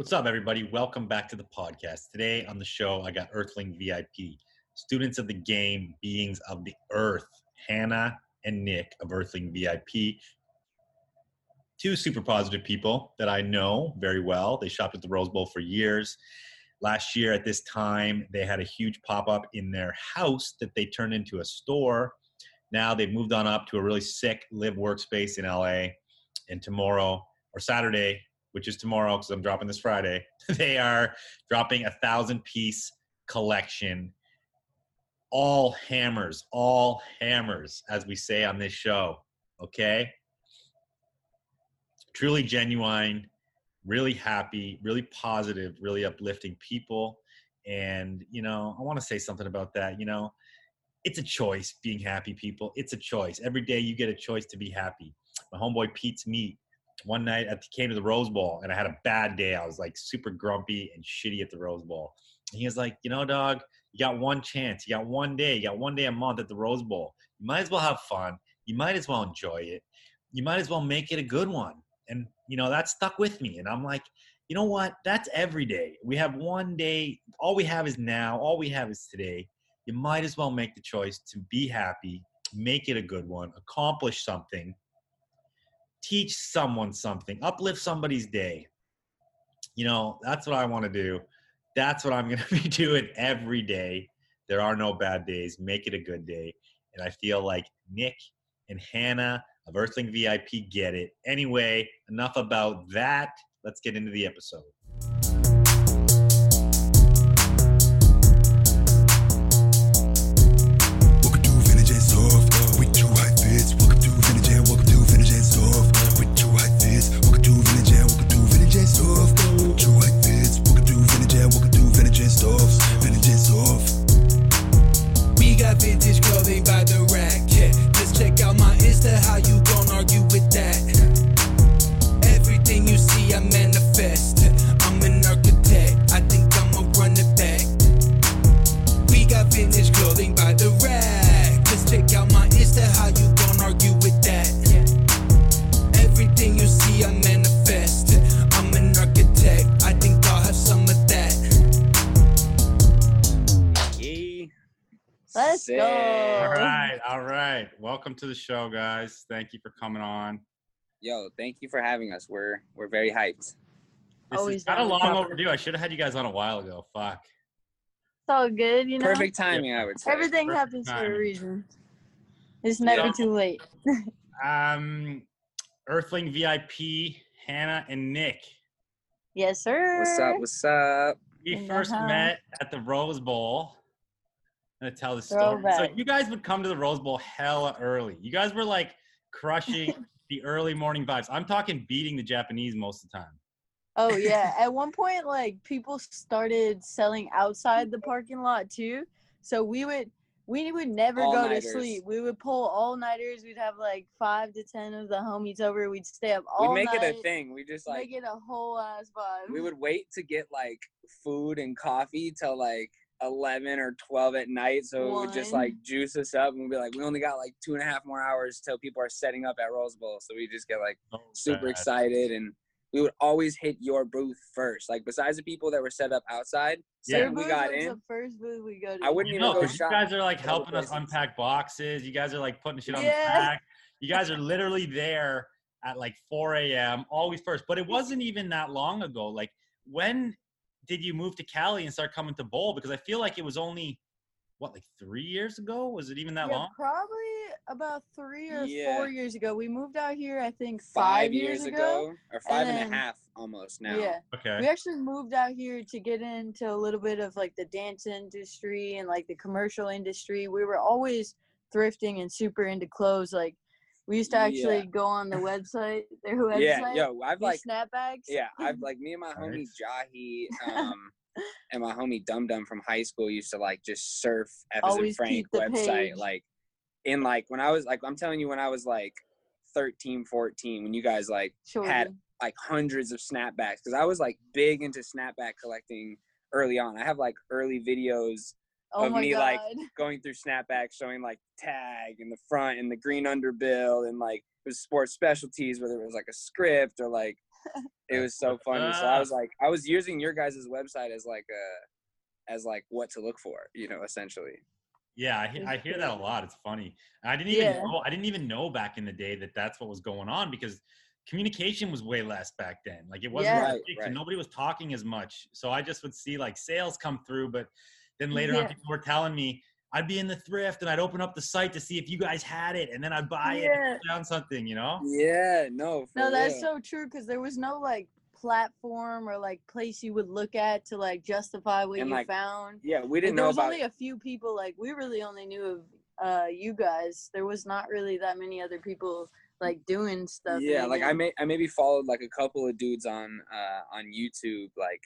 What's up, everybody? Welcome back to the podcast. Today on the show, I got Earthling VIP, students of the game, beings of the earth, Hanna and Nic of Earthling VIP. Two super positive people that I know very well. They shopped at the Rose Bowl for years. Last year at this time, they had a huge pop up in their house that they turned into a store. Now they've moved on up to a really sick live workspace in LA. And tomorrow or Saturday, which is tomorrow because I'm dropping this Friday, they are dropping a thousand piece collection. All hammers, all hammers, as we say on this show. Okay? Truly genuine, really happy, really positive, really uplifting people. And, you know, I want to say something about that. You know, it's a choice being happy, people. It's a choice. Every day you get a choice to be happy. My homeboy Pete's Meat one night I came to the Rose Bowl and I had a bad day. I was like super grumpy and shitty at the Rose Bowl. And he was like, you know, dog, you got one chance. You got one day. You got one day a month at the Rose Bowl. You might as well have fun. You might as well enjoy it. You might as well make it a good one. And, you know, that stuck with me. And I'm like, you know what? That's every day. We have one day. All we have is now. All we have is today. You might as well make the choice to be happy, make it a good one, accomplish something, teach someone something, uplift somebody's day. You know, that's what I want to do. That's what I'm going to be doing every day. There are no bad days. Make it a good day. And I feel like Nic and Hanna of Earthling VIP get it. Anyway, enough about that. Let's get into the episode. Let's go. All right, all right. Welcome to the show, guys. Thank you for coming on. Yo, thank you for having us. We're we're very hyped. This Always is kind of down. long overdue. I should have had you guys on a while ago. Fuck. It's all good, you know. Perfect timing, I would say. Everything Perfect happens for a reason. It's never Yeah. too late. Um, Earthling VIP, Hanna and Nic. Yes, sir. What's up? What's up? We In first met at the Rose Bowl. I'm gonna tell the story. So you guys would come to the Rose Bowl hella early. You guys were like crushing the early morning vibes. I'm talking beating the Japanese most of the time. Oh yeah. At one point, like people started selling outside the parking lot too. So we would we would never go to sleep. We would pull all nighters. We'd have like five to ten of the homies over. We'd stay up all night. we make night. it a thing. We just like make it a whole ass vibe. we would wait to get like food and coffee till like eleven or twelve at night. So it would just like juice us up and we'd be like, we only got like two and a half more hours till people are setting up at Rose Bowl. So we just get like oh, super bad. excited and we would always hit your booth first. Like besides the people that were set up outside, Yeah. We got in, the first booth we go to. I wouldn't You even know, go because you guys are like at other helping us unpack boxes. You guys are like putting shit on the Yeah. back. You guys are literally there at like 4 a.m. always first. But it wasn't even that long ago. Like, when did you move to Cali and start coming to bowl? Because I feel like it was only what, like three years ago? Was it even that yeah, long? probably about three or Yeah. four years ago. We moved out here, I think, five, five, years ago, or five and a half then- almost now. Yeah, Okay. we actually moved out here to get into a little bit of like the dance industry and like the commercial industry. We were always thrifting and super into clothes. Like we used to actually Yeah. go on the website, their website. Yeah, yo, I've like snapbacks. yeah, I've like me and my homie Nice. Jahi, um, and my homie Dum Dum from high school used to like just surf F as in Always Frank website. page. Like in like when I was like I'm telling you when I was like 13, 14, when you guys like Shorty. had like hundreds of snapbacks because I was like big into snapback collecting early on. I have like early videos oh of my me, god. like, going through snapbacks showing like tag in the front and the green underbill and like it was sports specialties whether it was like a script or like it was so funny. So I ah. was like, I was using your guys' website as like a, as like what to look for, you know, essentially. Yeah, I, I hear that a lot. It's funny. I didn't even Yeah. know. I didn't even know back in the day that that's what was going on because communication was way less back then. Like it wasn't Yeah. Right, right. nobody was talking as much. So I just would see like sales come through, but then later on, people were telling me I'd be in the thrift and I'd open up the site to see if you guys had it, and then I'd buy it Yeah. and found something. You know? Yeah, no. For No, that's real. so true because there was no like platform or like place you would look at to like justify what And, you like, found. Yeah, we didn't there know was about. only a few people. Like we really only knew of uh you guys. There was not really that many other people like doing stuff. yeah, like I may I maybe followed like a couple of dudes on uh on YouTube like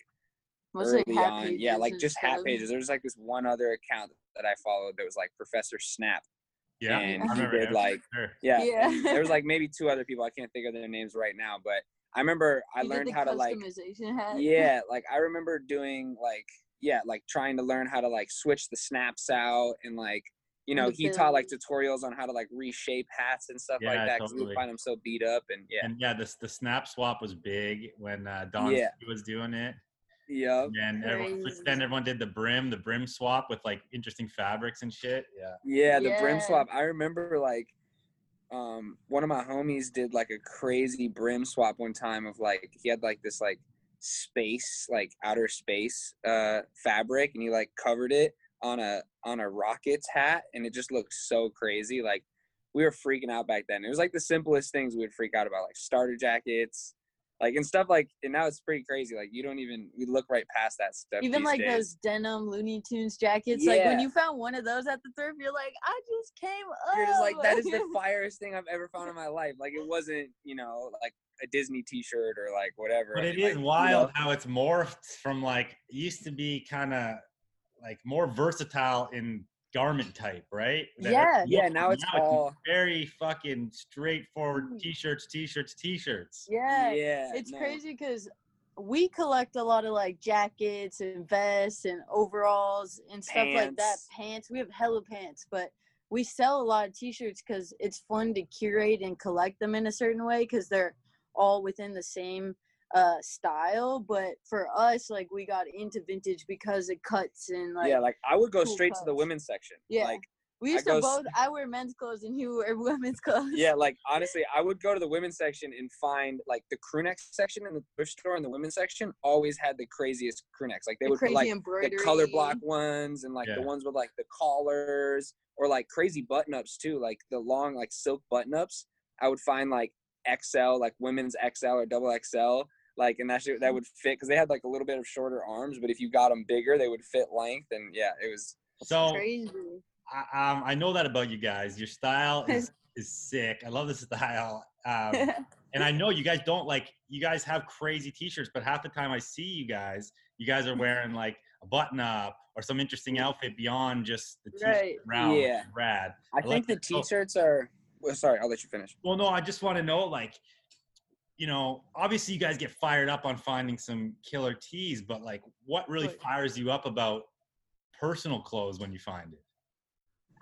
Mostly early hat on. pages Yeah, like just hat stuff. pages. There was like this one other account that I followed that was like Professor Snap. Yeah. And I he remember did him. like Sure. yeah. Yeah. there was like maybe two other people. I can't think of their names right now, but I remember I You learned how to like hat. yeah, like I remember doing like yeah, like trying to learn how to like switch the snaps out and like you know he taught like tutorials on how to like reshape hats and stuff like Yeah, that because we totally. would find them so beat up and yeah, And yeah, this the snap swap was big when uh, Don Yeah. Was doing it. Yeah, And then everyone, Crazy. then everyone did the brim, the brim swap with like interesting fabrics and shit. Yeah. yeah. The brim swap. I remember like um one of my homies did like a crazy brim swap one time of like he had like this like space like outer space uh fabric and he like covered it on a on a rockets hat and it just looked so crazy like we were freaking out back then it was like the simplest things we would freak out about like starter jackets like and stuff like and now it's pretty crazy like you don't even we look right past that stuff Even like days. those denim Looney Tunes jackets. Like when you found one of those at the thrift, you're like, I just came up. You're just like, that is the firest thing I've ever found in my life. Like it wasn't, you know, like a Disney T-shirt or like whatever. But I mean, is like, you wild know, how it's morphed from like used to be kind of like more versatile in garment type, right? That Yeah. it- Yeah, now it's can be all- very fucking straightforward Mm. t-shirts, t-shirts, t-shirts. yeah. yeah, it's no. crazy because we collect a lot of like jackets and vests and overalls and stuff like that. Pants. Pants. We have hella pants, but we sell a lot of t-shirts because it's fun to curate and collect them in a certain way because they're all within the same uh style. But for us, like we got into vintage because it cuts and like yeah, like I would go cool straight to the women's section. Yeah. Like we I used go to s- both. I wear men's clothes and you wear women's clothes. yeah, like honestly, I would go to the women's section and find like the crew neck section in the thrift store and the women's section always had the craziest crew necks. Like they The would put crazy like the color block ones and like Yeah. the ones with like the collars or like crazy button ups too, like the long like silk button ups. I would find like XL, like women's XL or double XL, like and that shit, that would fit because they had like a little bit of shorter arms, but if you got them bigger, they would fit length. And yeah, it was So Crazy. I, um, I know that about you guys. Your style is, is sick. I love the style. Um, and I know you guys don't like you guys have crazy t-shirts, but half the time I see you guys, you guys are wearing like a button up or some interesting outfit beyond just the t-shirt Right. round. Yeah. Rad. I, like think the t-shirts are. Well, sorry, I'll let you finish. Well, no, I just want to know, like, you know, obviously you guys get fired up on finding some killer tees, but like, what really Right. fires you up about personal clothes when you find it?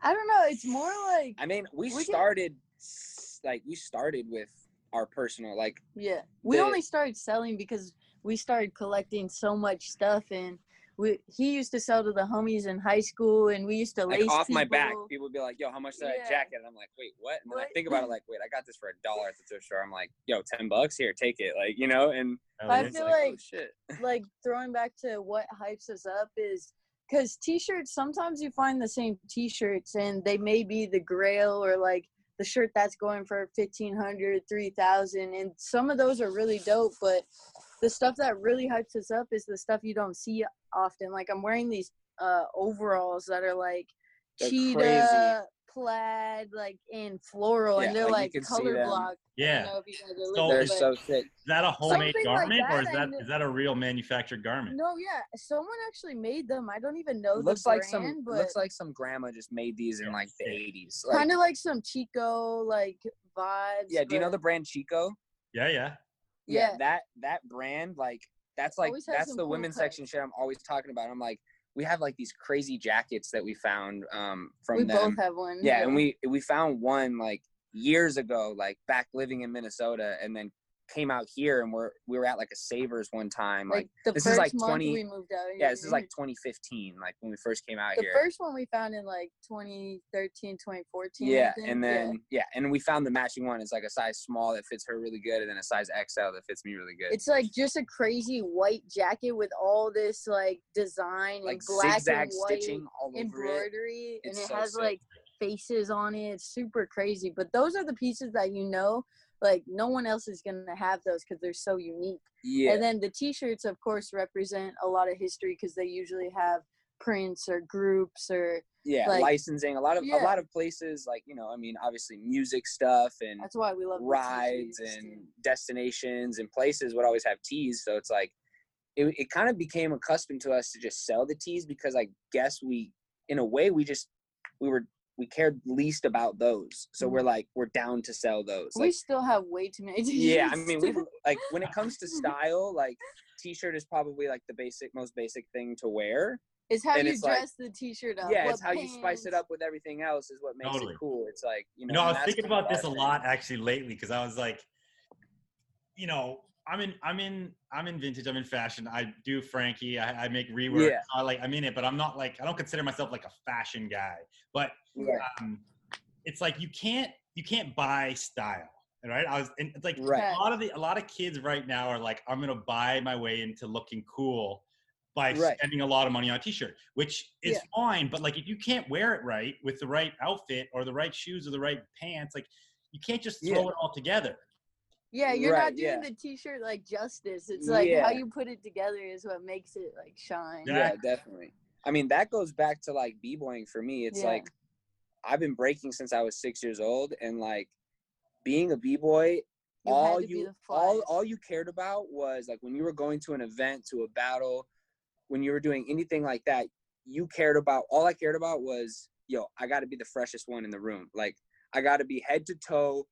I don't know. It's more like I mean, we, We started s- like we started with our personal like yeah. We the- only started selling because we started collecting so much stuff, and we he used to sell to the homies in high school, and we used to like lace off my back. people. People would be like, "Yo, how much is that jacket?" And I'm like, "Wait, what?" And then I think about it like, "Wait, I got this for a dollar at the thrift store." I'm like, "Yo, ten bucks here, take it." Like, you know, and Hell I yeah. it's feel oh, like- shit. like throwing back to what hypes us up is because t-shirts sometimes you find the same t-shirts and they may be the grail or like the shirt that's going for 1500 3000 and some of those are really dope but the stuff that really hypes us up is the stuff you don't see often like i'm wearing these uh overalls that are like They're cheetah crazy. plaid like in floral Yeah, and they're like, like, color them. block I Yeah. don't know if you guys are So They're so sick. Is that a homemade Something like garment or is that, that and- is that a real manufactured garment? No, yeah, someone actually made them. I don't even know looks the like brand, some but looks like some grandma just made these in like the 80s. Like, kind of like some Chico like vibes. yeah, do you know the brand Chico? Yeah, yeah. Yeah. that that brand like that's like that's the women's section shit I'm always talking about. I'm like, we have like these crazy jackets that we found um from we them. both have one. yeah, and we we found one like years ago, like back living in Minnesota, and then came out here and we're we were at like a Savers one time. Like, Like the this first is like 20 we moved out here. yeah, this is like 2015, like when we first came out the here. first one we found in like 2013, 2014. Yeah, and then yeah. and we found the matching one. It's like a size small that fits her really good, and then a size XL that fits me really good. It's like just a crazy white jacket with all this like design like and black zigzag and white stitching all over it. embroidery, and it so has sick. like faces on it. It's super crazy. But those are the pieces that you know, like no one else is gonna have those because they're so unique. Yeah, And then the T-shirts, of course, represent a lot of history because they usually have prints or groups or yeah, like- licensing. A lot of Yeah. a lot of places, like you know, I mean, obviously music stuff and that's why we love rides and destinations and places would always have tees. So it's like it, it kind of became accustomed to us to just sell the tees because I guess we, in a way, we just we were we cared least about those. So we're like we're down to sell those. Mm-hmm. we Like, still have way too many T-shirts. yeah, I mean, we like when it comes to style, like t-shirt is probably like the basic, most basic thing to wear. it's how and you it's like- dress the T-shirt up. yeah, what it's how you spice it up with everything else is what makes Totally. it cool. It's like you know. You know, I was thinking about this a lot actually lately because I was like, you know, I'm in, I'm in, I'm in vintage. I'm in fashion. I do Frankie. I, I make rework. Yeah. I like, I'm in it, but I'm not like, I don't consider myself like a fashion guy. But Right. um, it's like you can't, you can't buy style, right? I was, and it's like Right. a lot of the, a lot of kids right now are like, I'm gonna buy my way into looking cool by Right. spending a lot of money on a t-shirt, which is Yeah. fine. But like, if you can't wear it right with the right outfit or the right shoes or the right pants, like you can't just throw Yeah. it all together. Yeah, you're Right, not doing yeah. the T-shirt like justice. It's like Yeah. how you put it together is what makes it like shine. Yeah. yeah definitely i mean that goes back to like b-boying for me it's Yeah. like i've been breaking since i was six years old and like being a b-boy You all had to be you all all you cared about was like when you were going to an event to a battle when you were doing anything like that you cared about all i cared about was yo i got to be the freshest one in the room like i got to be head to toe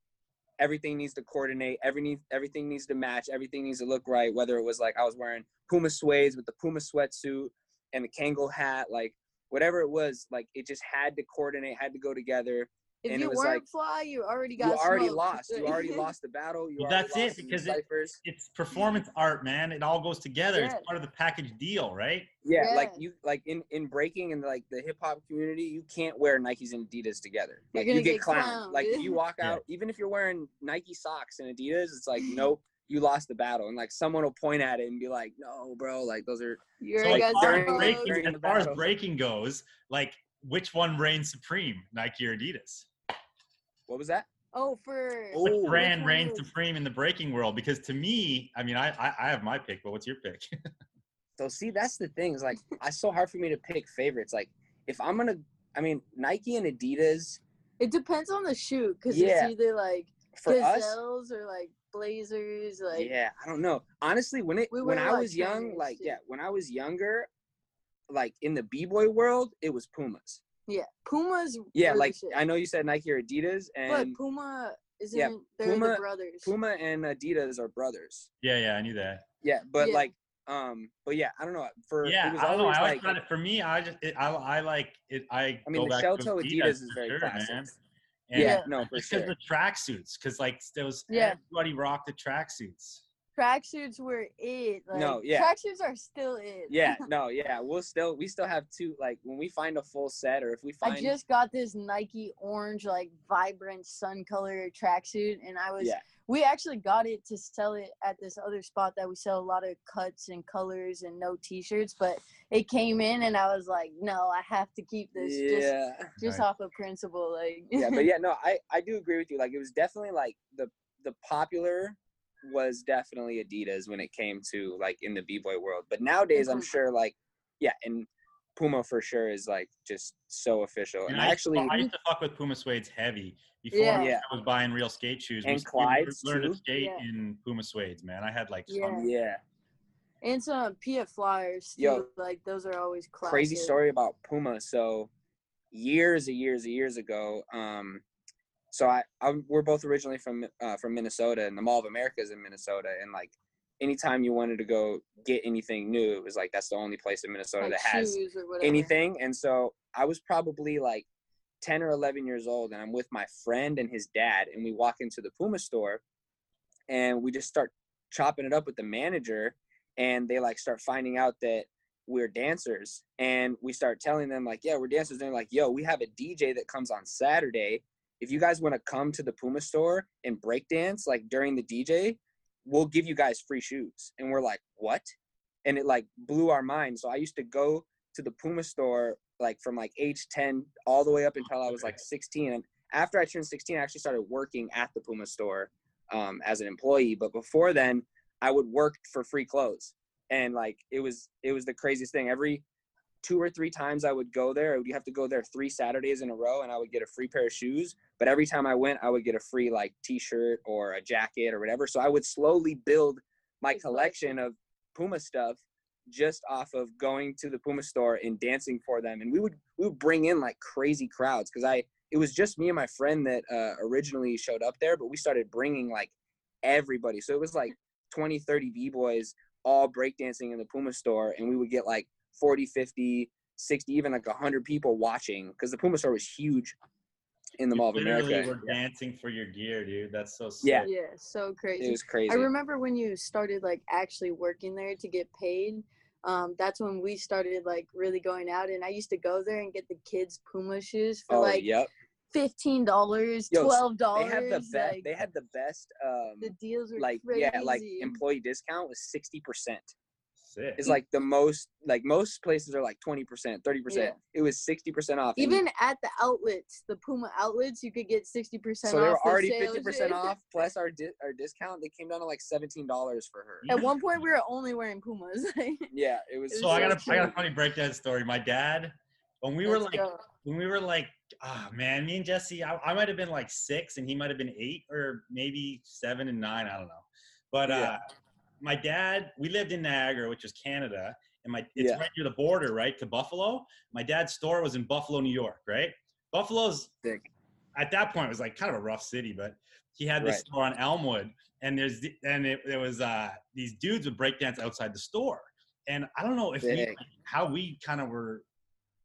everything needs to coordinate every need, everything needs to match everything needs to look right whether it was like i was wearing puma suedes with the puma sweatsuit and the Kangol hat like whatever it was like it just had to coordinate had to go together If and you weren't like, fly, you already got you already smoked. lost you already lost the battle you Well, that's it, lost in the because it- It's performance art, man. It all goes together. Yeah. It's part of the package deal, right? Yeah, like you like in in breaking and like the hip hop community, you can't wear Nikes and Adidas together. You're Like you get, get clowned. clowned, Like if you walk Yeah. out, even if you're wearing Nike socks and Adidas, it's like nope, you lost the battle. And like someone will point at it and be like, no, bro, like those are You So already as far as during- breaking, during as the far as breaking goes, like which one reigns supreme, Nike or Adidas? What was that? Oh, for Oh, Which which brand one reigns supreme in the breaking world? Because to me, I mean, I I, I have my pick, but what's your pick? So see, that's the thing. Is like it's so hard for me to pick favorites. Like if I'm gonna, I mean, Nike and Adidas it depends on the shoe because Yeah. it's either like for us. or like blazers. Like yeah, I don't know. Honestly, when it We when wear I a lot of was young, like too. yeah, when I was younger, like in the b boy world, it was Pumas. Yeah, Puma's Yeah, really like shit. I know you said Nike or Adidas, and but and Puma isn't. yeah, they're Puma- the brothers. Puma and Adidas are brothers. yeah, yeah, I knew that. Yeah, but Yeah. like, um, but yeah, I don't know. For Yeah, it was I don't know. I always like, found it for me. I just it, I I like it. I I mean, go the back shell toe Adidas is very sure, classic. man. And Yeah, Yeah. no, for just because sure. the tracksuits, because like those Yeah. everybody rocked the tracksuits. Tracksuits were it. Like, No, yeah. Tracksuits are still it. Yeah, no, yeah, we'll still we still have two. Like when we find a full set, or if we find, I just got this Nike orange, like vibrant sun color tracksuit, and I was. Yeah. We actually got it to sell it at this other spot that we sell a lot of cuts and colors and no T-shirts, but it came in and I was like, no, I have to keep this just yeah, just Right. off of principle, like. yeah, but yeah, no, I I do agree with you. Like it was definitely like the the popular was definitely Adidas when it came to like in the b boy world. But nowadays, I'm Mhm. sure like yeah, and Puma for sure is like just so official. And And I I, actually, I used to fuck with Puma suedes heavy before Yeah. Yeah. I was buying real skate shoes. And we, we Clydes, learned to skate Yeah. in Puma suedes, man. I had like Yeah. some- yeah, and some Pia flyers too. Yo, like those are always classic. crazy story about Puma. So years and years and years ago, um, so I, I we're both originally from uh, from Minnesota, and the Mall of America is in Minnesota, and like anytime you wanted to go get anything new, it was like that's the only place in Minnesota like that has shoes or whatever. anything. And so I was probably like 10 or 11 years old, and I'm with my friend and his dad, and we walk into the Puma store. and we just start chopping it up with the manager and they like start finding out that we're dancers and we start telling them like yeah we're dancers and they're like yo we have a dj that comes on saturday if you guys want to come to the puma store and break dance like during the dj we'll give you guys free shoes. And we're like what? And it like blew our mind. So i used to go to the puma store like from like age 10 all the way up until i was like 16 and after i turned 16 i actually started working at the puma store um, as an employee. But before then i would work for free clothes. And like it was it was the craziest thing. Every two or three times i would go there you have to go there three saturdays in a row and i would get a free pair of shoes but every time i went i would get a free like t-shirt or a jacket or whatever so i would slowly build my collection of puma stuff just off of going to the puma store and dancing for them and we would we would bring in like crazy crowds because i it was just me and my friend that uh, originally showed up there but we started bringing like everybody so it was like 20 30 b-boys all breakdancing in the Puma store, and we would get like 40, 50, 60, even like 100 people watching because the Puma store was huge in the You Mall of literally America. were dancing for your gear, dude. That's so sick. Yeah. Yeah, so crazy. It was crazy. I remember when you started like actually working there to get paid. Um, that's when we started like really going out, and I used to go there and get the kids Puma shoes for oh, like yep. fifteen dollars, twelve dollars. They dollars. had the best. like, they had the best. Um, the deals were like crazy. yeah, like employee discount was sixty percent. Sick. It's like the most. Like most places are like twenty percent, thirty percent. Yeah. It was sixty percent off. Even at the outlets, the Puma outlets, you could get sixty percent so off. they were already sales fifty percent off plus our di- our discount. They came down to like seventeen dollars for her. At one point, we were only wearing Pumas. Yeah, it was. It so I got so a I got a cute. funny breakdown story. My dad, when we were Let's like go. when we were like, ah man, me and Jesse, I, I might have been like six and he might have been eight or maybe seven and nine. I don't know. But uh, Yeah. My dad, we lived in Niagara, which is Canada, and my it's Yeah. right near the border, right to Buffalo. My dad's store was in Buffalo, New York, right? Buffalo's Sick. at that point it was like kind of a rough city, but he had this Right. store on Elmwood, and there's the- and it, there was uh these dudes would break dance outside the store, and I don't know if we, how we kind of were,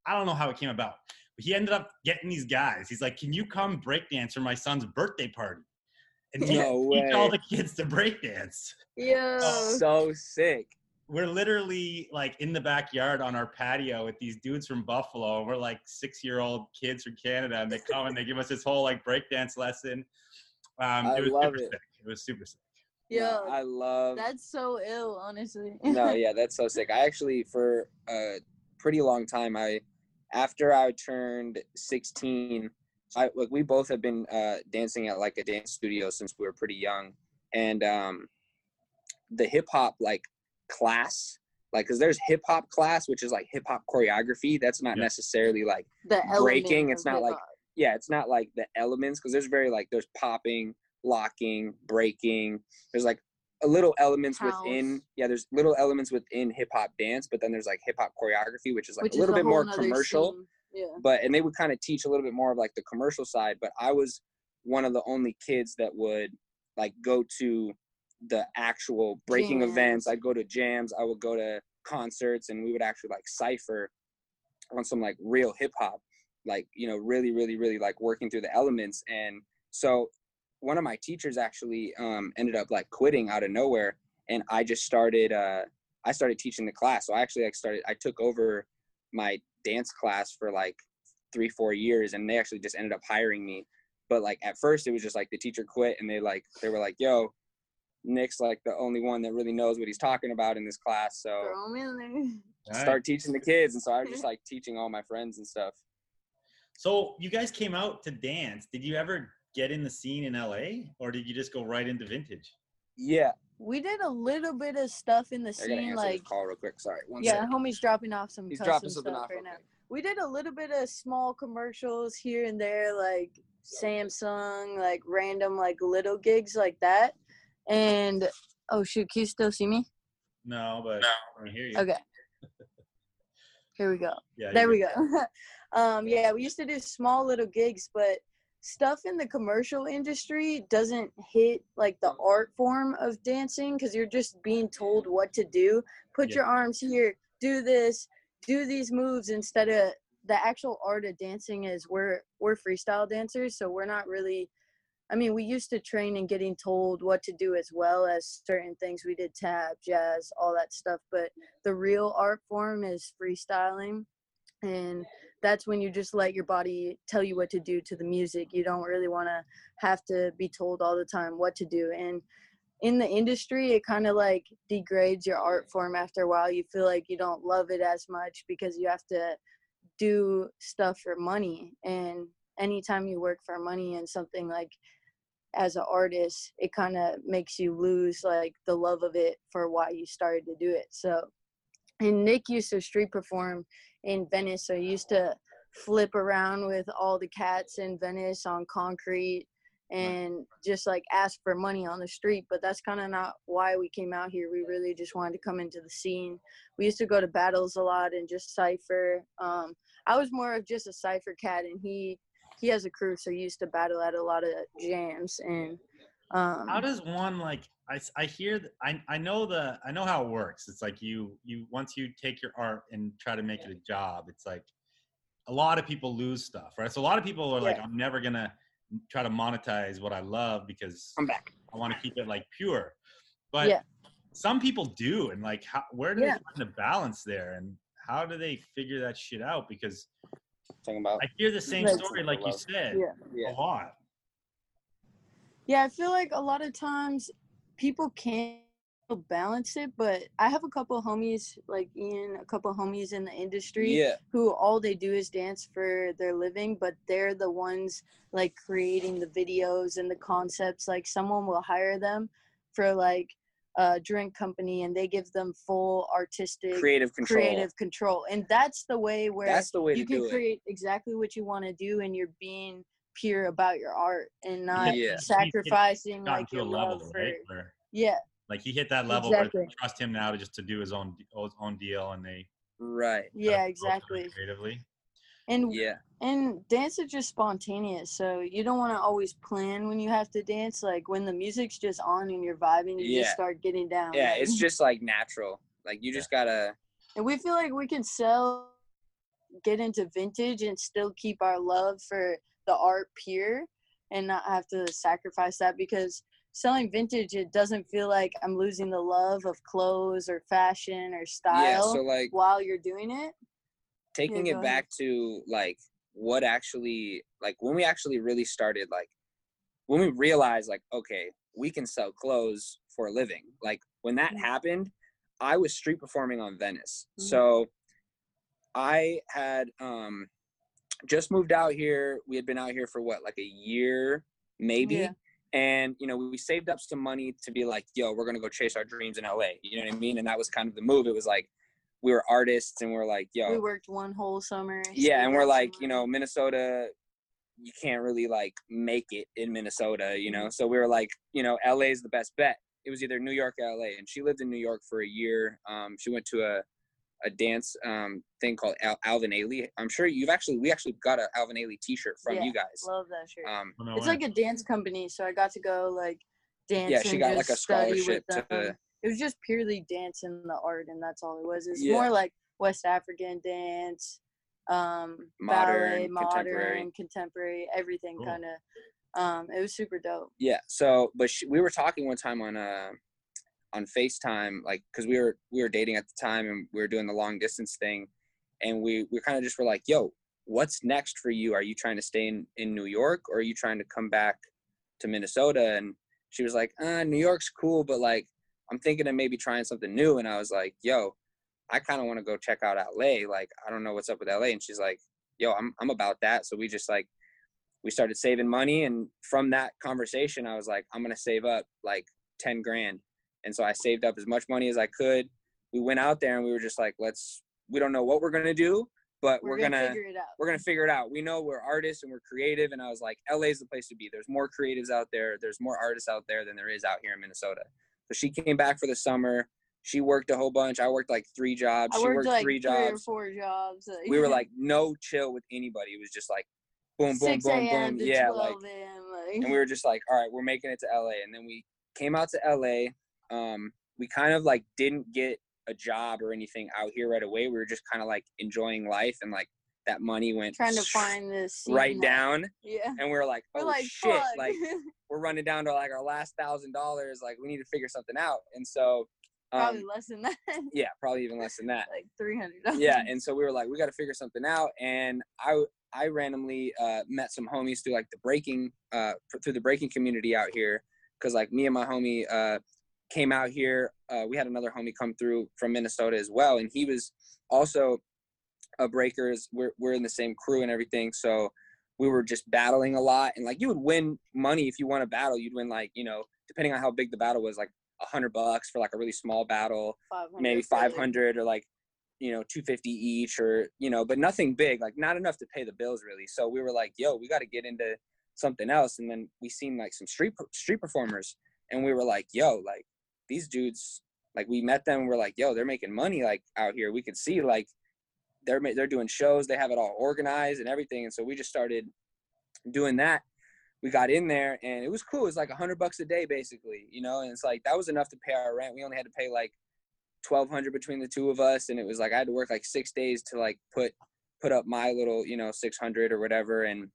I don't know how it came about, but he ended up getting these guys. He's like, "Can you come break dance for my son's birthday party?" And teach, No teach all the kids to break dance. Yo, so sick. We're literally like in the backyard on our patio with these dudes from Buffalo. We're like six year old kids from Canada, and they come and they give us this whole like breakdance lesson. Um, I it was love super it. sick. It was super sick. No, yo, I love. that's so ill, honestly. no, yeah, that's so sick. I actually, for a pretty long time, I after I turned 16, I like we both have been uh, dancing at like a dance studio since we were pretty young, and um, the hip hop like class, like, cause there's hip hop class, which is like hip hop choreography. That's not Yeah. necessarily like the breaking, it's not like- hip-hop. yeah, it's not like the elements because there's very like there's popping, locking, breaking. There's like a little elements within yeah, there's little elements within hip hop dance, but then there's like hip hop choreography, which is like which a little bit more commercial. scene. Yeah. But and they would kind of teach a little bit more of like the commercial side. But I was one of the only kids that would like go to the actual breaking events. I'd go to jams. I would go to concerts, and we would actually like cipher on some like real hip hop, like you know, really, really, really like working through the elements. And so one of my teachers actually um, ended up like quitting out of nowhere, and I just started. Uh, I started teaching the class. So I actually like started. I took over my dance class for like three, four years, and they actually just ended up hiring me. But like at first, it was just like the teacher quit, and they like they were like, "Yo." Nic's like the only one that really knows what he's talking about in this class. So Throw 'em in there. All right. start teaching the kids. And so I was just like teaching all my friends and stuff. So you guys came out to dance. Did you ever get in the scene in LA, or did you just go right into vintage? Yeah. We did a little bit of stuff in the I gotta scene, like this call real quick. Sorry. One yeah, second. homie's dropping off some He's custom dropping something stuff off. right okay. now. We did a little bit of small commercials here and there, like Samsung, like random, like little gigs like that. And oh shoot, can you still see me? No, but I hear you. Okay. Here we go. Yeah, There you- we go. um, yeah, we used to do small little gigs, but stuff in the commercial industry doesn't hit like the mm. art form of dancing because you're just being told mm. what to do. Put Yeah. your arms here, do this, do these moves instead of the actual art of dancing is we're we're freestyle dancers, so we're not really I mean, we used to train and getting told what to do as well as certain things. We did tap, jazz, all that stuff. But the real art form is freestyling. And that's when you just let your body tell you what to do to the music. You don't really want to have to be told all the time what to do. And in the industry, it kind of like degrades your art form after a while. You feel like you don't love it as much because you have to do stuff for money. And anytime you work for money and something like as an artist, it kind of makes you lose like the love of it for why you started to do it. So, and Nic used to street perform in Venice, so he used to flip around with all the cats in Venice on concrete and just like ask for money on the street. But that's kind of not why we came out here. We really just wanted to come into the scene. We used to go to battles a lot and just cipher. Um, I was more of just a cipher cat, and he he has a crew, so he used to battle at a lot of jams. And um, How does one like? I, I hear th- I I know the I know how it works. It's like you you once you take your art and try to make it a job. It's like a lot of people lose stuff, right? So a lot of people are like, I'm never gonna try to monetize what I love because I'm back. I want to keep it like pure. But Yeah. some people do, and like, how, where do they find the balance there, and how do they figure that shit out? Because Talking about I hear the same story, like you said, Yeah. yeah. a lot. Yeah, I feel like a lot of times people can't balance it, but I have a couple homies like Ian, a couple homies in the industry Yeah. who all they do is dance for their living, but they're the ones like creating the videos and the concepts. Like someone will hire them for like a drink company and they give them full artistic Creative control. creative control. And that's the way where That's the way you can it. create exactly what you want to do and you're being pure about your art and not Yeah. sacrificing Gotten like to a your level, love for right? Where yeah like he hit that level where Exactly. they trust him now to just to do his own his own deal, and they Right. yeah exactly creatively. and Yeah. and dance is just spontaneous so you don't want to always plan when you have to dance like when the music's just on and you're vibing you Yeah. just start getting down Yeah. like- It's just like natural. Like you just gotta. and we feel like we can sell get into vintage and still keep our love for the art pure and not have to sacrifice that because selling vintage it doesn't feel like i'm losing the love of clothes or fashion or style Yeah. So like while you're doing it taking Yeah, it back to like what actually like when we actually really started like when we realized like okay we can sell clothes for a living like when that Mhm. happened i was street performing on venice Mhm. so i had um just moved out here. We had been out here for what like a year maybe? Yeah. and you know we saved up some money to be like yo we're gonna go chase our dreams in la you know what i mean? And that was kind of the move. It was like we were artists and we're like yo. We worked one whole summer. Yeah and we're like some you know minnesota you can't really like make it in minnesota you Mm-hmm. know so we were like you know la is the best bet. It was either new york or la and she lived in new york for a year. Um, she went to a a dance um, thing called Al- alvin ailey i'm sure you've actually we actually got an alvin ailey t-shirt from Yeah, you guys love that shirt um, no it's like a dance company so i got to go like dance yeah she and got like a scholarship to them. it was just purely dance and the art and that's all it was it's Yeah. more like west african dance um ballet Modern, contemporary. modern contemporary everything Cool. kind of um it was super dope yeah so but she, we were talking one time on uh on facetime like because we were we were dating at the time and we were doing the long distance thing and we we kind of just were like yo what's next for you? Are you trying to stay in in new york or are you trying to come back to minnesota? And she was like uh new york's cool but like i'm thinking of maybe trying something new. And i was like yo i kind of want to go check out la like i don't know what's up with la and she's like yo i'm, I'm about that. So we just like we started saving money and from that conversation i was like i'm gonna save up like 10 grand and so i saved up as much money as i could. We went out there and we were just like let's we don't know what we're gonna do but we're, gonna, figure it out. we're gonna figure it out. We know we're artists and we're creative. And i was like la's the place to be. There's more creatives out there. There's more artists out there than there is out here in minnesota. So she came back for the summer. She worked a whole bunch. I worked like three jobs. I she worked worked like three three or jobs. four jobs. We were like no chill with anybody. It was just like boom boom 6 boom boom. to yeah 12 like like. and we were just like, all right, we're making it to LA. And then we came out to LA. Um, we kind of like didn't get a job or anything out here right away. We were just kind of like enjoying life and like that money went Trying to find this right down, Yeah. and we were like, We're oh like, shit, fuck. like we're running down to like our last thousand dollars. Like we need to figure something out. And so, probably um, less than that. yeah, probably even less than that. like three hundred yeah and so we were like we got to figure something out and i i randomly uh met some homies through like the breaking uh through the breaking community out here because like me and my homie uh came out here uh we had another homie come through from minnesota as well and he was also a breakers. We're, we're in the same crew and everything so we were just battling a lot and like you would win money if you won a battle you'd win like you know depending on how big the battle was like a hundred bucks for like a really small battle 500 maybe 500 or like you know 250 each or you know but nothing big like not enough to pay the bills really. So we were like yo we got to get into something else and then we seen like some street street performers and we were like yo like these dudes like we met them we're like yo they're making money like out here. We could see like they're they're doing shows they have it all organized and everything. And so we just started doing that. We got in there and it was cool. It was like a hundred bucks a day basically you know? And it's like that was enough to pay our rent. We only had to pay like 1200 between the two of us. And it was like i had to work like six days to like put put up my little you know 600 or whatever. And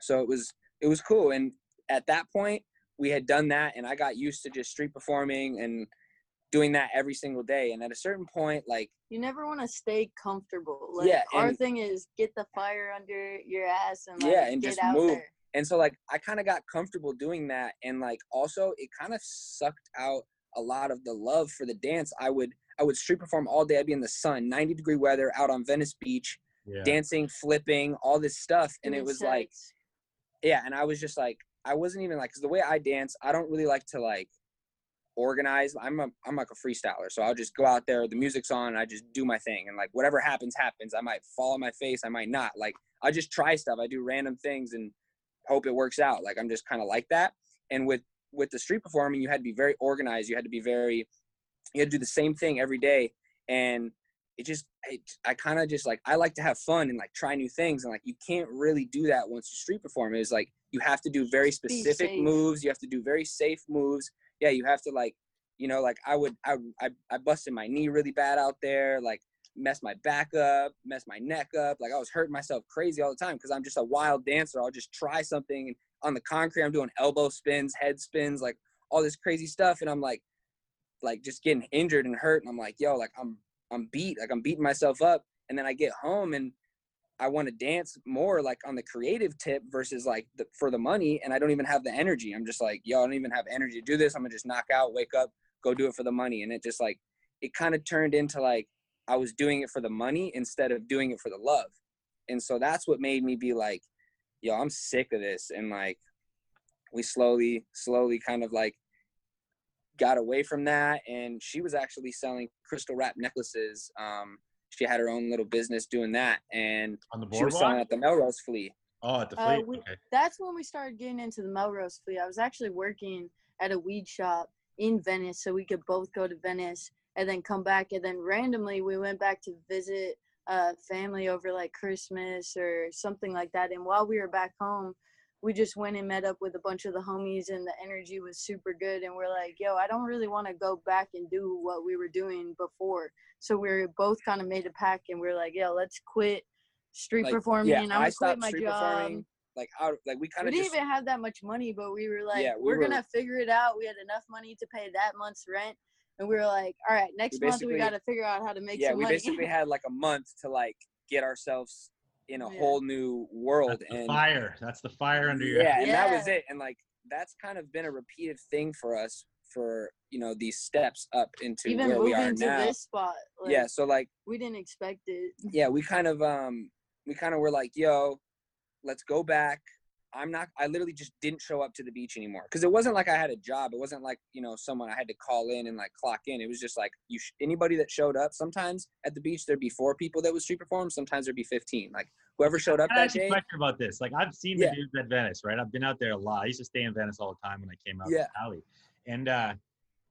so it was it was cool. And at that point we had done that and i got used to just street performing and doing that every single day and at a certain point like You never want to stay comfortable. Like, Yeah, Our and- thing is get the fire under your ass and like, Yeah, and get just out move. there. and so like i kind of got comfortable doing that and like also it kind of sucked out a lot of the love for the dance i would i would street perform all day i'd be in the sun 90 degree weather out on venice beach Yeah. dancing flipping all this stuff and it Doing was like yeah and i was just like i wasn't even like because the way i dance i don't really like to like organize. I'm a i'm like a freestyler so i'll just go out there the music's on i just do my thing and like whatever happens happens. I might fall on my face i might not. Like i just try stuff. I do random things and hope it works out. Like i'm just kind of like that. And with with the street performing you had to be very organized. You had to be very you had to do the same thing every day. And it just it, i kind of just like i like to have fun and like try new things. And like you can't really do that once you street perform. It's like you have to do very specific moves you have to do very safe moves. Yeah you have to like you know like i would i i, I busted my knee really bad out there like messed my back up messed my neck up like i was hurting myself crazy all the time because i'm just a wild dancer. I'll just try something and on the concrete i'm doing elbow spins head spins like all this crazy stuff and i'm like like just getting injured and hurt and i'm like yo like i'm i'm beat like i'm beating myself up and then i get home and i want to dance more like on the creative tip versus like the, for the money and i don't even have the energy. I'm just like yo i don't even have energy to do this. I'm gonna just knock out wake up go do it for the money. And it just like it kind of turned into like i was doing it for the money instead of doing it for the love. And so that's what made me be like yo i'm sick of this. And like we slowly slowly kind of like got away from that. And she was actually selling crystal wrap necklaces um she had her own little business doing that and on the she was selling boardwalk. at the melrose flea Oh, at the Uh, we- okay. That's when we started getting into the Melrose Flea. I was actually working at a weed shop in Venice, so we could both go to Venice and then come back. And then randomly, we went back to visit uh, family over like Christmas or something like that. And while we were back home, we just went and met up with a bunch of the homies, and the energy was super good. And we're like, "Yo, I don't really want to go back and do what we were doing before." So we are both kind of made a pact, and we are like, "Yo, let's quit." Street Like, performing. yeah I'm i quit stopped my job. like out like we kind of didn't just even have that much money, but we were like, Yeah, we we are were- gonna figure it out. We had enough money to pay that month's rent, and we were like, all right, next month we got to figure out how to make yeah some we money. basically had like a month to like get ourselves in a Yeah. whole new world That's the and fire. That's the fire under your. yeah and that was it and like that's kind of been a repeated thing for us for you know these steps up into even where we are moving to now this spot. Like, yeah so like we didn't expect it. yeah we kind of um we kind of were like yo let's go back i'm not i literally just didn't show up to the beach anymore because it wasn't like i had a job it wasn't like you know someone i had to call in and like clock in it was just like you sh- anybody that showed up sometimes at the beach there'd be four people that would street perform sometimes there'd be 15 like whoever showed up I that ask you a day question about this. Like I've seen Yeah. the dudes at Venice, right? I've been out there a lot. I used to stay in Venice all the time when I came out Yeah. to Cali. And uh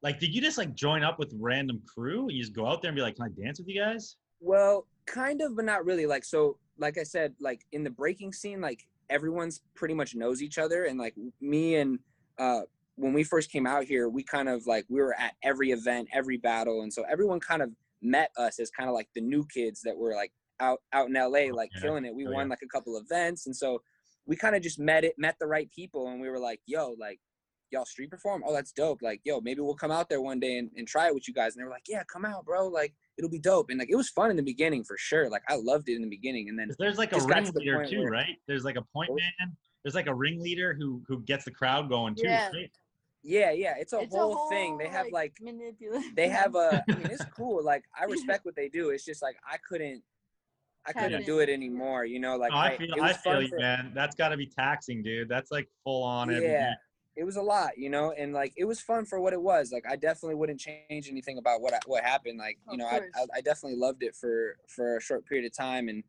like did you just like join up with random crew? and You just go out there and be like, Can I dance with you guys? Well, kind of, but not really. Like so, like I said, like in the breaking scene, like everyone's pretty much knows each other, and like me and uh, when we first came out here, we kind of like we were at every event, every battle, and so everyone kind of met us as kind of like the new kids that were like out out in LA, like yeah. killing it. We Oh, won yeah. like a couple events, and so we kind of just met it, met the right people, and we were like, "Yo, like, y'all street perform? Oh, that's dope. Like, yo, maybe we'll come out there one day and, and try it with you guys." And they were like, "Yeah, come out, bro. Like, it'll be dope." And like, it was fun in the beginning for sure. Like, I loved it in the beginning, and then There's like a just got to ringleader too, where- right? There's like a point Oh. man. There's like a ringleader who who gets the crowd going too, Yeah. right? yeah, yeah, it's a, It's whole, thing. They have like manipulative. they have a i mean it's cool like i respect what they do it's just like i couldn't i couldn't in. do it anymore you know like Oh, I I, feel it I feel fun you, for- man. That's got to be taxing, dude. That's like full on. yeah week. It was a lot you know and like it was fun for what it was like i definitely wouldn't change anything about what I, what happened like you know I. I i definitely loved it for for a short period of time and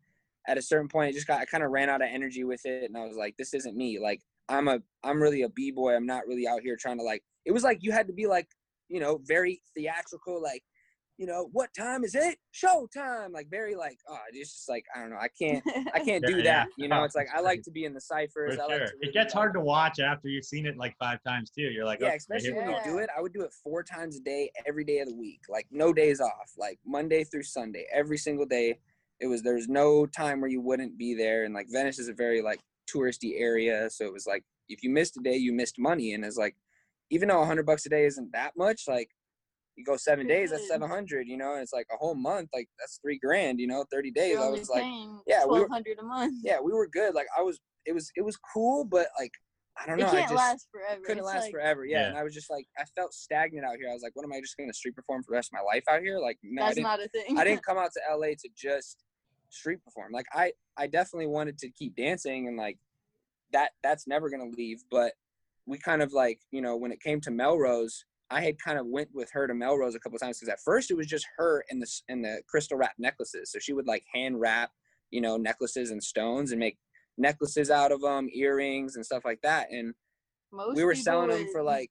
at a certain point it just got i kind of ran out of energy with it and i was like this isn't me like i'm a i'm really a b-boy i'm not really out here trying to like it was like you had to be like you know very theatrical like you know what time is it show time like very like oh it's just like i don't know i can't i can't do Yeah, that yeah. you know it's like i like to be in the For ciphers i like sure. to it gets hard to watch after you've seen it like five times too. You're like, yeah, okay, especially when you do it. I would do it four times a day, every day of the week, like no days off, like Monday through Sunday, every single day. It was there's no time where you wouldn't be there, and like Venice is a very like touristy area, so it was like if you missed a day, you missed money, and it's like even though 100 bucks a day isn't that much, like you go seven It days, that's mm. 700, you know, and it's like a whole month, like that's three grand, you know, 30 days. I was like, paying yeah, we were- twelve hundred a month. yeah, we were good. Like I was, it was, it was cool, but like I don't know, It can't just last forever. couldn't It's last like, forever. Yeah. Yeah. And I was just like, I felt stagnant out here. I was like, what am I just going to street perform for the rest of my life out here? Like, no, That's not a thing. I didn't come out to LA to just street perform. Like I, I definitely wanted to keep dancing and like that, that's never going to leave. But we kind of like, you know, when it came to Melrose, I had kind of went with her to Melrose a couple times because at first it was just her and the and the crystal wrap necklaces. So she would like hand wrap, you know, necklaces and stones and make necklaces out of them, earrings and stuff like that. And Most we were selling them for like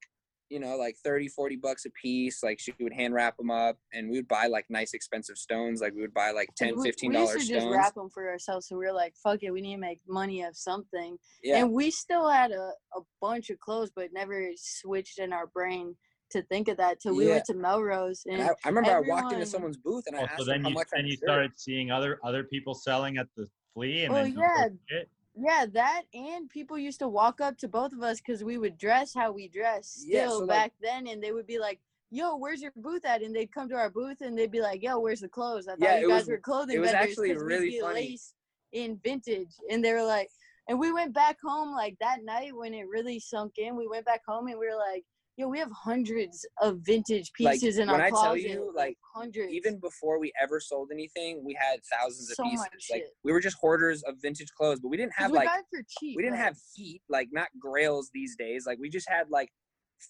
you know like 30 40 bucks a piece like she would hand wrap them up and we would buy like nice expensive stones like we would buy like 10 we- 15 we dollar used to just wrap them for ourselves. So we were like, "Fuck it, we need to make money of something." yeah And we still had a, a bunch of clothes, but never switched in our brain to think of that till we Yeah. went to Melrose. And and I, I remember i walked into everyone- someone's booth and i Oh, asked so them then how you much I then you deserved. started seeing other other people selling at the flea, and Well, then yeah. yeah, that and people used to walk up to both of us because we would dress how we dress Yeah, still so, like- back then, and they would be like. Yo, where's your booth at? And they'd come to our booth and they'd be like, "Yo, where's the clothes? I thought Yeah, you guys was- were clothing it was vendors actually 'cause we'd really be funny. laced in vintage." And they were like, and we went back home like that night when it really sunk in. We went back home and we were like, "Yo, we have hundreds of vintage Like, pieces in when our I tell closet, you, like, hundreds." even before we ever sold anything we had thousands of So pieces much like shit. we were just hoarders of vintage clothes but we didn't 'Cause have we like got it for cheap. we didn't like, have heat like not grails these days like we just had like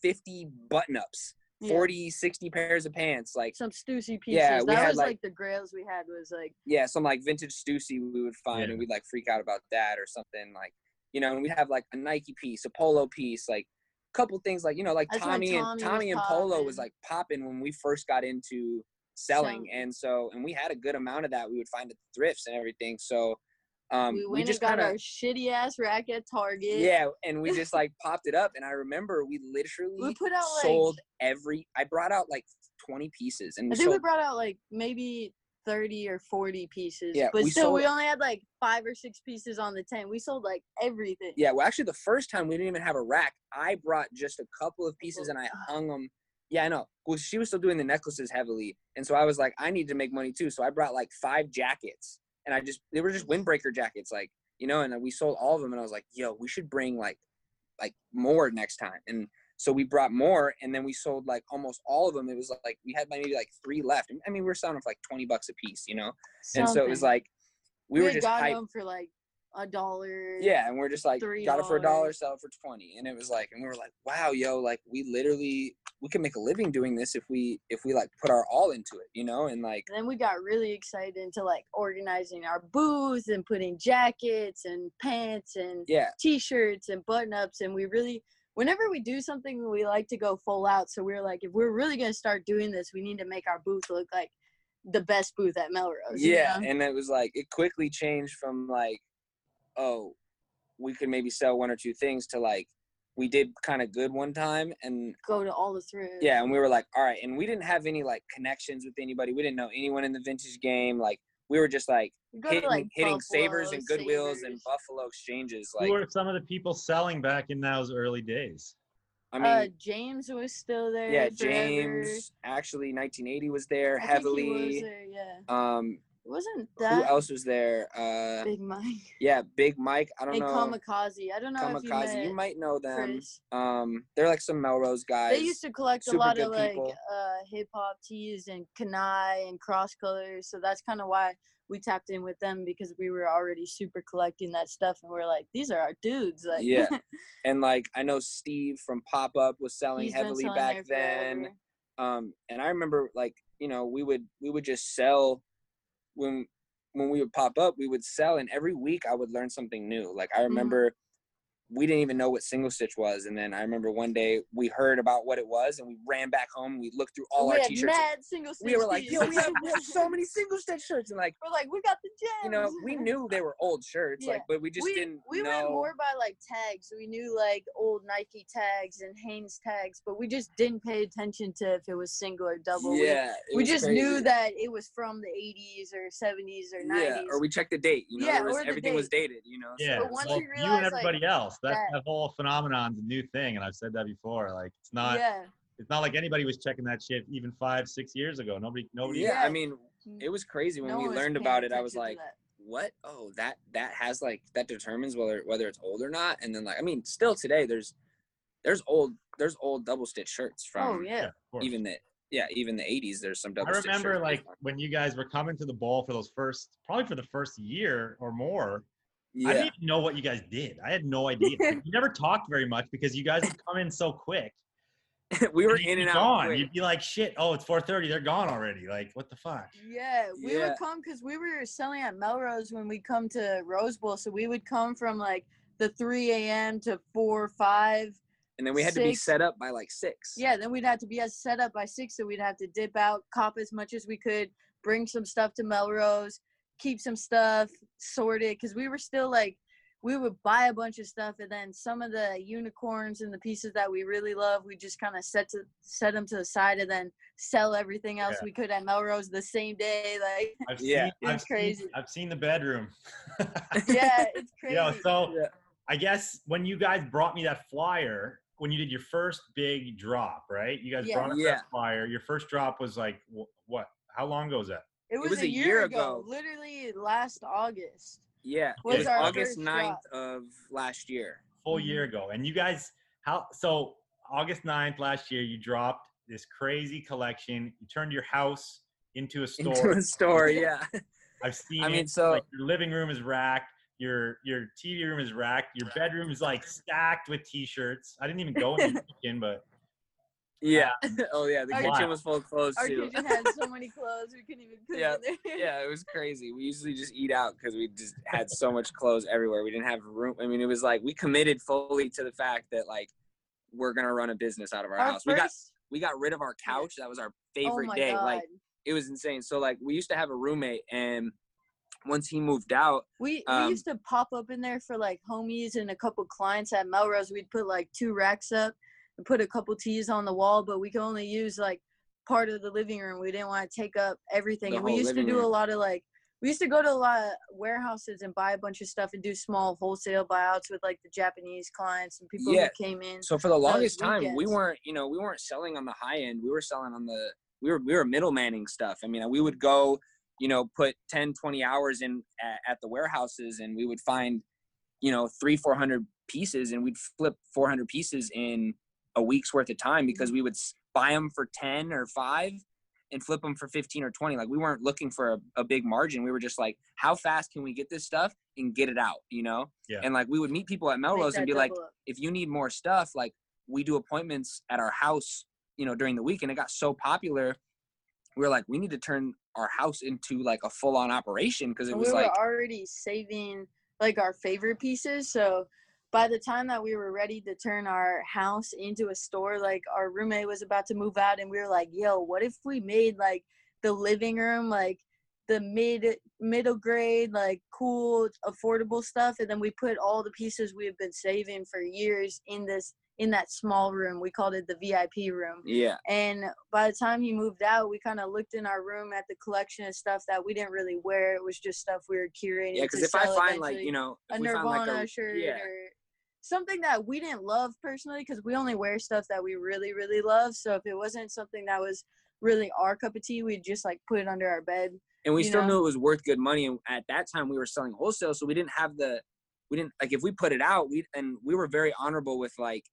50 button ups yeah, 40 60 pairs of pants like some Stussy pieces. Yeah, we that had, was like, like- the grails we had was like yeah, some like vintage Stussy we would find Yeah. and we'd like freak out about that or something like you know, and we'd have like a Nike piece, a polo piece, like a couple things like you know, like when Tommy and Tommy and Polo was like popping when we first got into selling, Selling. and so and we had a good amount of that we would find at thrifts and everything. So um, we we, just and got kind of our shitty ass rack at Target. yeah, and we just like popped it up, and I remember we literally We put out like sold every. I brought out like twenty pieces, and I think we brought out like maybe 30 or 40 pieces. Yeah, but still, we only had like five or six pieces on the tent. We sold like everything. Yeah, well, actually, the first time we didn't even have a rack. I brought just a couple of pieces and I hung them. Yeah, I know. Well, she was still doing the necklaces heavily, and so I was like, I need to make money too. So I brought like five jackets, and I just they were just windbreaker jackets, like you know. And we sold all of them, and I was like, Yo, we should bring like like more next time. And so we brought more, and then we sold like almost all of them. It was like we had maybe like three left. I mean, we were selling them for like twenty bucks a piece, you know. And so it was like we, were had just gotten hyped. them for like a dollar. Yeah, and we're just like three got it for a dollar, sell it for twenty, and it was like, and we were like, wow, yo, like we literally we can make a living doing this if we if we like put our all into it, you know, and like And then we got really excited into like organizing our booths and putting jackets and pants and yeah, t-shirts and button-ups and we really whenever we do something we like to go full out. So we are like if we're really going to start doing this we need to make our booth look like the best booth at melrose you yeah, know? and it was like it quickly changed from like, oh, we could maybe sell one or two things to like we did kind of good one time and go to all the thrifts yeah and we were like all right and we didn't have any like connections with anybody. We didn't know anyone in the vintage game like we were just like We go to, hitting, like, hitting savers and Buffalo, goodwills and buffalo exchanges Who were some of the people selling back in those early days? i mean uh, James was still there. yeah forever. james actually 1980 was there I think he was heavily there, yeah. um It wasn't that. who else was there uh Big Mike yeah big mike i don't and know Kamikaze. I don't know if you kamikaze met you might know them Chris. um they're like some melrose guys They used to collect a lot of good like uh, hip hop tees and Kani and cross colors. So that's kind of why we tapped in with them because we were already super collecting that stuff, and we're like, these are our dudes. Like, Yeah. and like i know steve from pop up was selling he's heavily selling back then um and i remember like you know we would we would just sell when when we would pop up we would sell and every week i would learn something new like Mm-hmm. i remember we didn't even know what single stitch was and then i remember one day we heard about what it was and we ran back home and we looked through all we our had t-shirts and mad single we were like yo we have, we have so many single stitch shirts and like We're like, we got the gems. you know we knew they were old shirts Yeah. like but we just we, didn't we know went more by like tags. We knew like old Nike tags and Hanes tags, but we just didn't pay attention to if it was single or double. We- yeah it we, was just knew that it was from the 80s or 70s or 90s. yeah or we checked the date you know Yeah, was, or the everything was dated you know Yeah, it was- once well, we you realized, and like, everybody else. That, that- that whole phenomenon's a new thing, and I've said that before. Like it's not, yeah. it's not like anybody was checking that shit even five, six years ago. Nobody, nobody. yeah, Yeah. i mean it was crazy when No we learned about it i was like what oh that that has like that determines whether whether it's old or not and then like i mean still today there's there's old there's old double stitch shirts from oh yeah. of even the yeah even the 80s there's some double I remember like when you guys were coming to the ball for those first, probably for the first year or more. I didn't even know what you guys did. I had no idea. You never talked very much because you guys would come in so quick. we were and in and out gone. quick. You'd be like, "Shit! Oh, it's 4:30. They're gone already. Like, what the fuck?" Yeah, we Yeah. would come because we were selling at Melrose when we come to Rose Bowl. So we would come from like the 3 a.m. to 4 5. and then we had to be set up by like six Yeah, then we'd have to be set up by 6. So we'd have to dip out, cop as much as we could, bring some stuff to Melrose, keep some stuff sorted. Because we were still like, we would buy a bunch of stuff and then some of the unicorns and the pieces that we really love, we just kind of set to set them to the side and then sell everything else Yeah. we could at Melrose the same day. Like, I've Yeah. seen, It's I've crazy. Seen, I've seen the bedroom. yeah, it's crazy. Yo, so Yeah. I guess when you guys brought me that flyer, when you did your first big drop, right? You guys Yeah. brought us Yeah. that flyer. Your first drop was like wh- what? How long ago was that? It was, was a, a year, year ago, ago. literally last August. yeah Was it was august first 9th drop. of last year Full year ago. And you guys, how? So August 9th last year, you dropped this crazy collection. You turned your house into a store. into a store yeah I've seen. I mean, it. so- like your living room is racked. Your your TV room is racked. Your bedroom is like stacked with T-shirts. I didn't even go in the kitchen, but yeah oh yeah the Our- kitchen was full of clothes Our too kitchen had so many clothes we couldn't even put Yeah, in there. yeah, it was crazy. We usually just eat out because we just had so much clothes everywhere. We didn't have room. I mean, it was like we committed fully to the fact that like we're gonna run a business out of our, Our house. We got we got rid of our couch. That was our oh favorite my day. god. Like it was insane. So like we used to have a roommate, and once he moved out, we um, we used to pop up in there for like homies and a couple clients at Melrose. We'd put like two racks up and put a couple tees on the wall, but we could only use like part of the living room. We didn't want to take up everything. The and we used to do a lot of like we used to go to a lot of warehouses and buy a bunch of stuff and do small wholesale buyouts with like the Japanese clients and people Yeah. who came in. so for the longest time, we weren't you know we weren't selling on the high end. We were selling on the we were we were middlemaning stuff. I mean, we would go you know put 10 20 hours in at, at the warehouses and we would find you know three four hundred pieces and we'd flip 400 pieces in a week's worth of time because mm-hmm. we would buy them for 10 or 5 and flip them for 15 or 20 like we weren't looking for a, a big margin. We were just like how fast can we get this stuff and get it out? You know? Yeah. and like we would meet people at melrose and be like up. if you need more stuff like we do appointments at our house you know during the week. And it got so popular we were like we need to turn our house into like a full-on operation. Because it was we like already saving like our favorite pieces. So by the time that we were ready to turn our house into a store like our roommate was about to move out and we were like yo what if we made like the living room like the mid middle grade like cool affordable stuff? And then we put all the pieces we have been saving for years in this in that small room we called it the vip room Yeah. and by the time he moved out we kind of looked in our room at the collection of stuff that we didn't really wear it was just stuff we were curating Yeah, because if I find like you know a Nirvana like a shirt yeah or something that we didn't love personally because we only wear stuff that we really really love. So if it wasn't something that was really our cup of tea, we'd just like put it under our bed. and we still know? knew it was worth good money and at that time we were selling wholesale so we didn't have the we didn't like if we put it out we and we were very honorable with like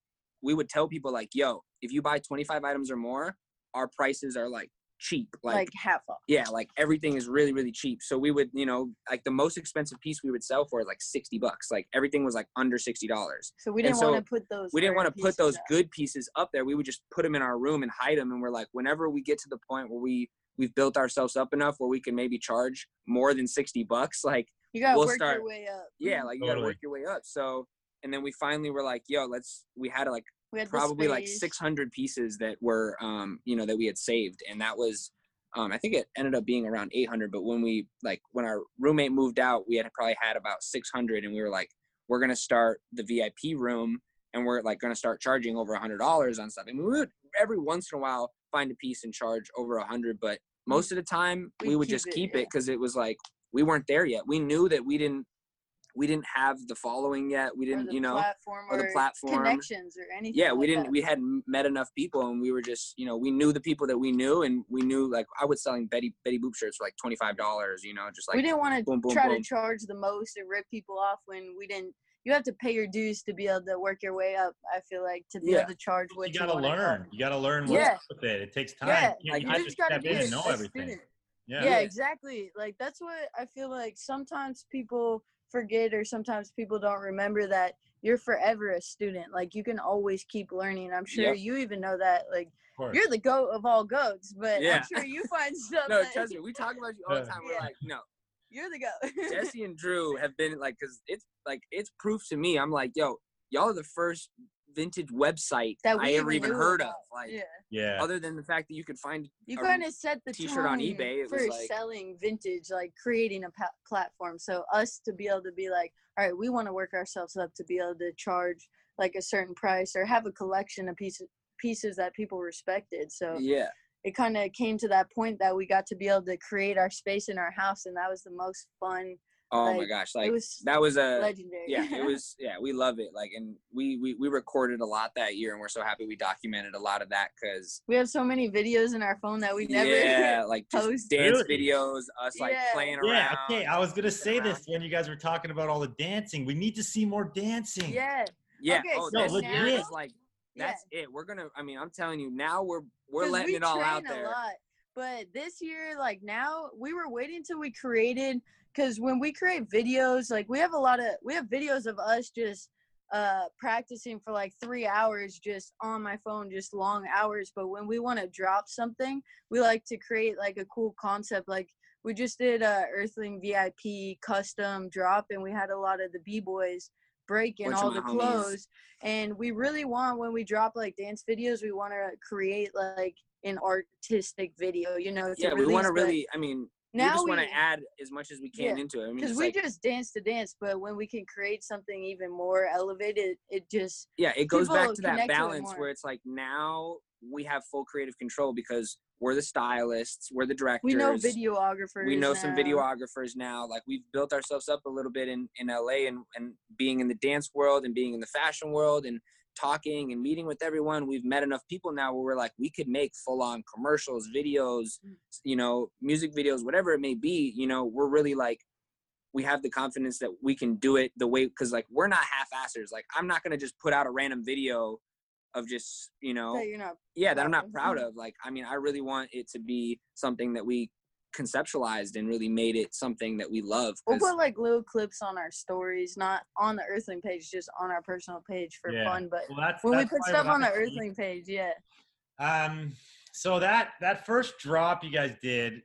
we would tell people like yo if you buy 25 items or more our prices are like cheap Like, like, half off. yeah like everything is really really cheap so we would you know like the most expensive piece we would sell for is like 60 bucks like everything was like under 60 dollars So we didn't so want to put those. we didn't want to put those out. good pieces up there. We would just put them in our room and hide them. And we're like, whenever we get to the point where we we've built ourselves up enough where we can maybe charge more than sixty bucks, like You gotta we'll work start- your way up. yeah, like you gotta work your way up. So and then we finally were like, yo, let's. We had like We had probably like 600 pieces that were um you know that we had saved and that was um i think it ended up being around 800 but when we like when our roommate moved out we had probably had about 600 and we were like we're gonna start the vip room and we're like gonna start charging over a hundred dollars on stuff. And we would every once in a while find a piece and charge over a hundred but most of the time we We'd would just keep it because it was like we weren't there yet. We knew that we didn't we didn't have the following yet we didn't you know platform or the platform connections or anything. yeah we like didn't that. we hadn't met enough people and we were just you know we knew the people that we knew and we knew like i was selling betty betty boop shirts for like $25 you know just like we didn't want to boom, boom, try boom. to charge the most and rip people off when we didn't. You have to pay your dues to be able to work your way up. I feel like to be Yeah. able to charge what you gotta wanna learn. You gotta learn what's Yeah. with it. It takes time. Yeah, you like, can't you just just gotta be a, and know everything. student. Yeah. Yeah. Yeah. exactly. Like that's what I feel like sometimes people forget or sometimes people don't remember that you're forever a student. Like you can always keep learning. I'm sure Yep. you even know that. Like you're the goat of all goats, but Yeah. I'm sure you find stuff. no trust me we talk about you all the time we're Yeah. like no You're the goat. jesse and drew have been like because it's like it's proof to me i'm like yo y'all are the first vintage website that we i ever even heard of about. like yeah. yeah. other than the fact that you could find You kind of set the t-shirt on tone eBay, it for was like- selling vintage, like creating a pa- platform. So us to be able to be like, all right, we want to work ourselves up to be able to charge like a certain price or have a collection of pieces pieces that people respected. So yeah it kind of came to that point that we got to be able to create our space in our house, and that was the most fun. Oh my gosh like it was that was a legendary. yeah it was yeah we love it like and we, we we recorded a lot that year and we're so happy we documented a lot of that because we have so many videos in our phone that we never. yeah like just post. dance Really? videos us like Yeah. playing around. Yeah, okay. I was gonna say around. this when you guys were talking about all the dancing. We need to see more dancing. yeah. yeah Okay, oh so this legit. is like Yeah. that's it we're gonna i mean i'm telling you now we're we're letting we it all out train there A lot. But this year, like now, we were waiting till we created because when we create videos, like we have a lot of we have videos of us just uh practicing for like three hours just on my phone just long hours but when we want to drop something we like to create like a cool concept like we just did a earthling vip custom drop and we had a lot of the b-boys breaking all the homies. clothes and we really want when we drop like dance videos we want to create like an artistic video you know yeah we want to really i mean we just want to add as much as we can Yeah, into it. I mean because we like, just dance to dance but when we can create something even more elevated it just yeah it goes back to that to it balance where it's like now we have full creative control because we're the stylists we're the directors we know videographers we know some videographers now. Like we've built ourselves up a little bit in in la and and being in the dance world and being in the fashion world and talking and meeting with everyone we've met enough people now where we're like we could make full on commercials videos Mm. you know music videos whatever it may be you know we're really like we have the confidence that we can do it the way because like we're not half-assers. Like i'm not gonna just put out a random video of just you know that yeah that i'm not proud of. Like i mean i really want it to be something that we conceptualized and really made it something that we love we'll 'cause- put like little clips on our stories not on the earthling page just on our personal page for Yeah. fun but Well, that's, when we put stuff on the I think- earthling page yeah Um, so that that first drop you guys did,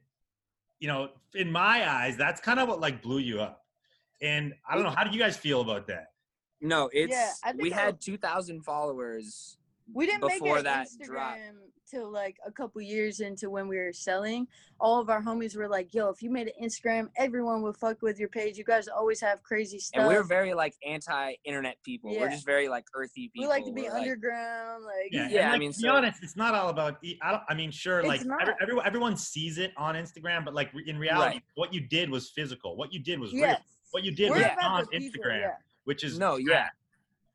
you know, in my eyes, that's kind of what like blew you up. And I don't know, how do you guys feel about that? no it's I we had 2000 followers we didn't make before an that Instagram drop. till like a couple years into when we were selling. All of our homies were like, "Yo, if you made an Instagram, everyone would fuck with your page. You guys always have crazy stuff. and we're very like anti-internet people. We're just very like earthy people. we like to be We're, underground. Like, Yeah, Yeah, and, I mean, to be so- honest, it's not all about. e- I, don't, I mean, sure, like every, everyone, everyone sees it on Instagram, but like in reality, Right. what you did was physical. What you did was real. What you did we're was on the people, Instagram, Yeah, which is No, yeah.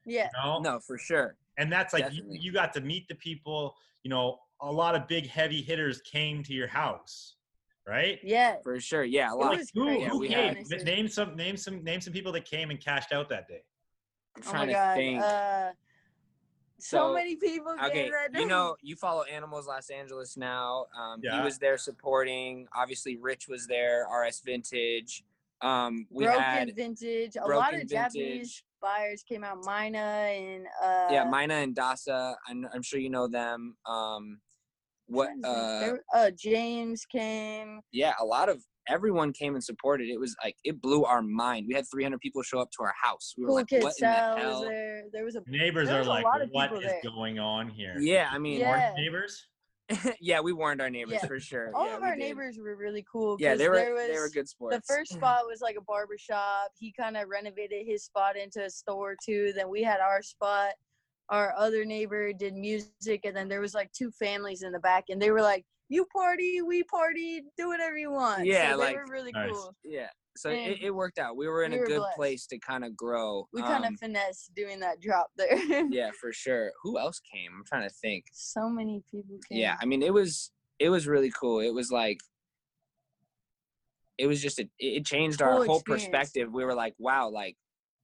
yeah. you know? no, for sure. And that's like you, you got to meet the people. You know, a lot of big heavy hitters came to your house, right? yeah. For sure. Yeah, a lot. was Who, crazy, who we came? honestly. Name some, name some, name some people that came and cashed out that day. I'm Oh trying my to god. think. Uh, so, So, many people. came okay, that you day. know, you follow Animals Los Angeles now. Um, Yeah. He was there supporting. Obviously, Rich was there. RS Vintage. Um, we broken had vintage. A lot Broken of Japanese Vintage. buyers came out. Mina and uh, yeah, Mina and Dasa. I'm, I'm sure you know them. Um, what? trying to think. Uh, uh, James came. yeah, a lot of everyone came and supported. It was like it blew our mind. We had 300 people show up to our house. We were Cool like, Kid what in the hell? was there. There was a Neighbors There are was a like, lot of what people is there. going on here? Yeah, I mean, Yeah. Neighbors. yeah, we warned our neighbors Yeah. for sure. all yeah, of our did. neighbors were really cool. Yeah, they were there was, they were good sports. The first spot was like a barber shop. He kind of renovated his spot into a store too. Then we had our spot. Our other neighbor did music, and then there was like two families in the back, and they were like, "You party, we party, do whatever you want." Yeah, so they like- were really Nice. cool. Yeah. So it, it worked out. We were in we a were good blessed. place to kind of grow. We kind of Um, finessed doing that drop there. yeah, for sure. Who else came? I'm trying to think. so many people came. Yeah, I mean, it was it was really cool. It was like it was just a, it changed our whole perspective. We were like, wow, like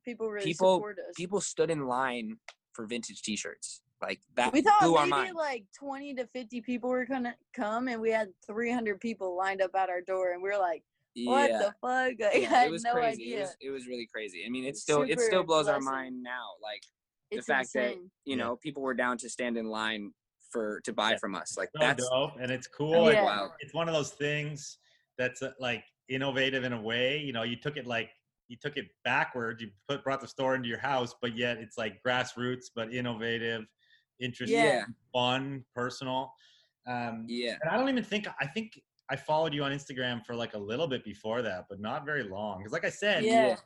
people really people- support us. people stood in line for vintage T-shirts. Like that we thought maybe like 20 to 50 people were gonna come and we had 300 people lined up at our door and we were like what yeah. the fuck like, yeah, i it had was no crazy. idea It was it was really crazy. I mean, it still it still blows our mind now. Like the it's fact that insane. you Yeah. know people were down to stand in line for to buy Yeah. from us. Like So that's dope, and it's cool. and Yeah. It's one of those things that's uh, like innovative in a way. You know, you took it like you took it backwards. You put brought the store into your house, but yet it's like grassroots, but innovative, interesting, yeah, fun, personal. Um, yeah. and I don't even think I think I followed you on Instagram for like a little bit before that, but not very long. Because like I said, yeah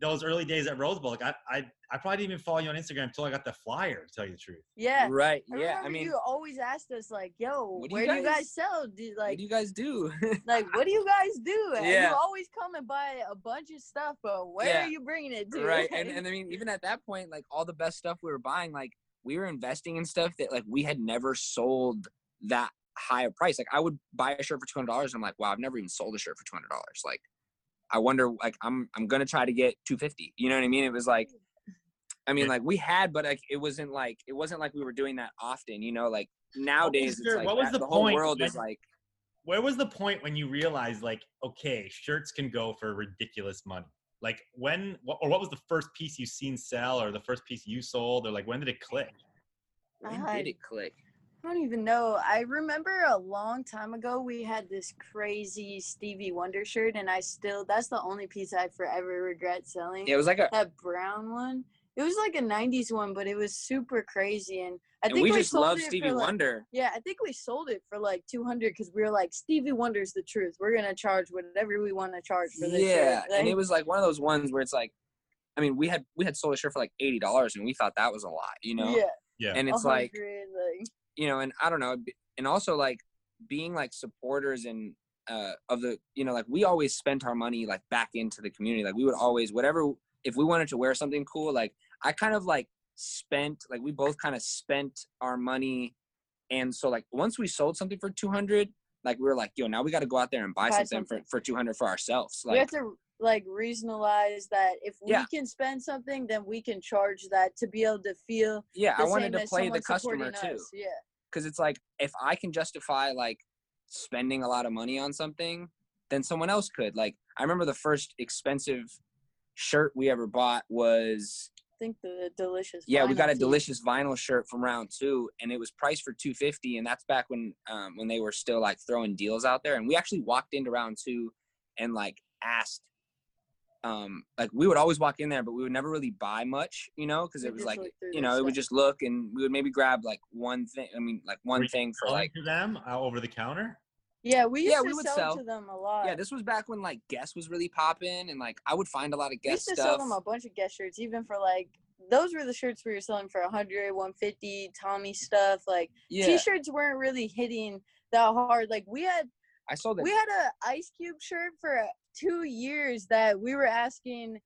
those early days at Rose Bowl, like I, I I probably didn't even follow you on Instagram until I got the flyer. To tell you the truth. yeah Right. I yeah. I mean, you always asked us like, "Yo, What do you where do you guys- guys sell? Do you, what like, do you guys do? like, what do you guys do?" And Yeah. you always come and buy a bunch of stuff, but where Yeah. are you bringing it to? right. And and I mean, even at that point, like all the best stuff we were buying, like we were investing in stuff that like we had never sold that high a price. Like I would buy a shirt for two hundred dollars. I'm like, wow, I've never even sold a shirt for two hundred dollars. Like, I wonder, like, I'm I'm gonna try to get two fifty. You know what I mean? It was like, I mean, like we had, but like it wasn't like it wasn't like we were doing that often. You know, like nowadays, it's your- like what was that- the the whole point world is like, where was the point when you realized like okay shirts can go for ridiculous money like when or what was the first piece you seen sell or the first piece you sold or like when did it click when did it click? I don't even know. I remember a long time ago we had this crazy Stevie Wonder shirt, and I still that's the only piece I forever regret selling. Yeah, it was like a. that brown one. It was like a '90s one, but it was super crazy, and I And think we we, just sold love it Stevie for like, Wonder. Yeah, I think we sold it for like 200 because we were like Stevie Wonder's the truth. We're gonna charge whatever we want to charge for this. yeah shirt. and it was like one of those ones where it's like i mean we had we had sold a shirt for like $80 and we thought that was a lot you know yeah, yeah and it's like like you know and i don't know and also like being like supporters and uh of the you know like we always spent our money like back into the community like we would always whatever if we wanted to wear something cool like i kind of like spent like we both kind of spent our money and so like once we sold something for 200 like we were like yo now we got to go out there and buy, Buy something, something. For, for 200 for ourselves we have to like reasonalize that if we Yeah. can spend something, then we can charge that to be able to feel. yeah i wanted to play the customer too us. Yeah, because it's like if I can justify like spending a lot of money on something, then someone else could. Like I remember the first expensive shirt we ever bought was I think the delicious. yeah we got a delicious vinyl shirt from round two and it was priced for 250 and that's back when um, when they were still like throwing deals out there and we actually walked into round two and like asked um like we would always walk in there, but we would never really buy much, you know, because it was like you know, it would just look and we would maybe grab like one thing. I mean, like one thing for like to them uh, over the counter. Yeah, we used Yeah, to we would sell, sell. to them a lot. yeah. This was back when like Guess was really popping, and like I would find a lot of we used Guess to sell stuff. them a bunch of Guess shirts, even for like those were the shirts we were selling for 100, 150, Tommy stuff. Like yeah, t-shirts weren't really hitting that hard. Like we had I saw that. we had a Ice Cube shirt for two years that we were asking.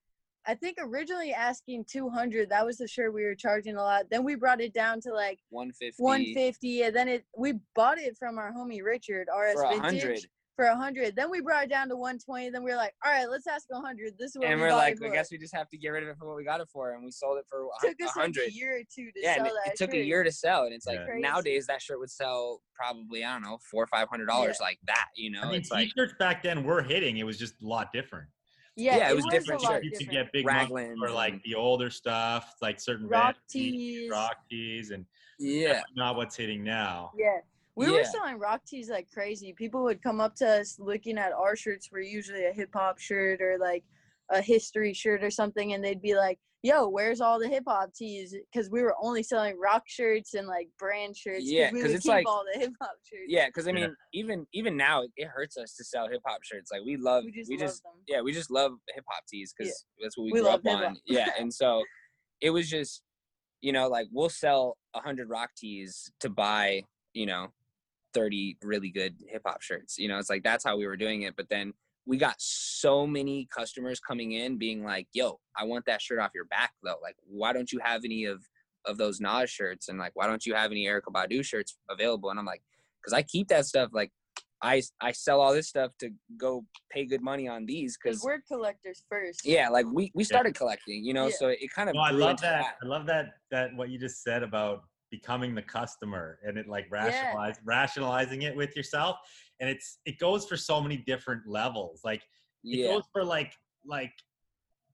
I think originally asking 200. That was the shirt we were charging a lot. Then we brought it down to like 150 150, and then it we bought it from our homie Richard RS for Vintage for 100. Then we brought it down to 120. Then we were like, all right, let's ask 100. This is what and we we're like, I guess we just have to get rid of it for what we got it for, and we sold it for a took hun- us a like a year or two to Yeah, sell and it, that it took a year to sell, and it's like Yeah. Nowadays that shirt would sell probably I don't know four or five hundred dollars like that. You know, I mean, it's like t-shirts back then were hitting. It was just a lot different. Yeah, Yeah, it was a different lot shirts. You could different. get big money Raglan's for like the older stuff, like certain rock Van Tees, tees. rock tees, and yeah, not what's hitting now. Yeah. We were selling rock tees like crazy. People would come up to us looking at our shirts were usually a hip hop shirt or like a history shirt or something, and they'd be like, "Yo, where's all the hip hop tees?" Because we were only selling rock shirts and like brand shirts. Yeah, we 'cause would it's keep like- all the hip hop shirts. yeah. Because I Yeah. mean, even even now it, it hurts us to sell hip hop shirts. Like we love, we just we love just them. yeah, we just love hip hop tees because Yeah. that's what we, We grew love up on. hip-hop. Yeah, and so it was just, you know, like we'll sell a hundred rock tees to buy, you know, thirty really good hip hop shirts. You know, it's like that's how we were doing it. But then we got so many customers coming in being like, "Yo, I want that shirt off your back though. Like, why don't you have any of of those Nas shirts? And like, why don't you have any Erykah Badu shirts available?" And I'm like, "Cause I keep that stuff like." I, I sell all this stuff to go pay good money on these Because because we're collectors first. yeah like we we started collecting you know Yeah. so it kind of No, I love into that. I love that that what you just said about becoming the customer and it like rationalize rationalizing it with yourself. And it's it goes for so many different levels. Like it yeah goes for like like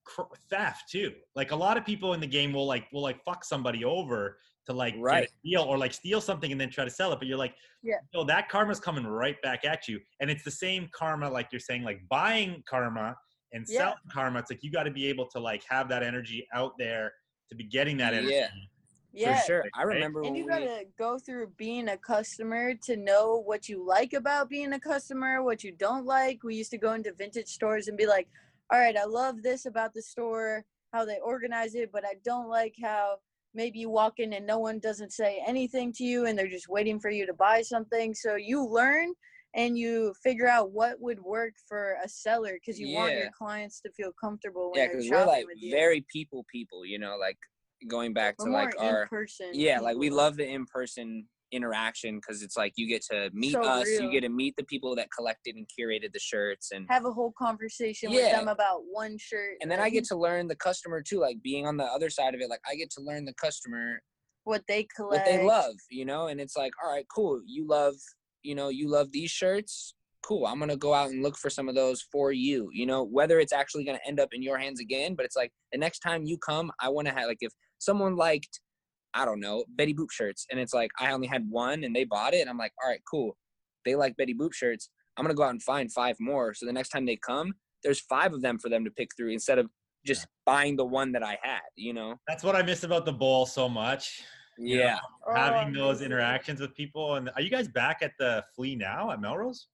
cr- theft too. Like a lot of people in the game will like will like fuck somebody over to like get a Right. deal or like steal something and then try to sell it. But you're like, Yeah. no, that karma's coming right back at you. And it's the same karma, like you're saying, like buying karma and Yeah. selling karma. It's like you got to be able to like have that energy out there to be getting that energy. Yeah. Yeah. for sure i remember And you gotta go through being a customer to know what you like about being a customer, what you don't like. We used to go into vintage stores and be like, all right, I love this about the store, how they organize it, but I don't like how maybe you walk in and no one doesn't say anything to you and they're just waiting for you to buy something. So you learn and you figure out what would work for a seller because you want your clients to feel comfortable when yeah they're because we're like very people people you know like going back to like our in-person yeah like we love the in-person interaction because it's like you get to meet So us real. you get to meet the people that collected and curated the shirts and have a whole conversation with them about one shirt and then i get to learn the customer too like being on the other side of it like i get to learn the customer what they collect what they love, you know, and it's like, all right, cool. You love, you know, you love these shirts. Cool. I'm gonna go out and look for some of those for you. You know, whether it's actually gonna end up in your hands again, but it's like the next time you come, I want to have like if someone liked, I don't know, Betty Boop shirts, and it's like I only had one and they bought it, and I'm like, all right, cool. They like Betty Boop shirts. I'm gonna go out and find five more. So the next time they come, there's five of them for them to pick through instead of just buying the one that I had. You know? That's what I miss about the bowl so much. you know, Yeah. Oh, having those amazing. interactions with people. And are you guys back at the flea now at Melrose?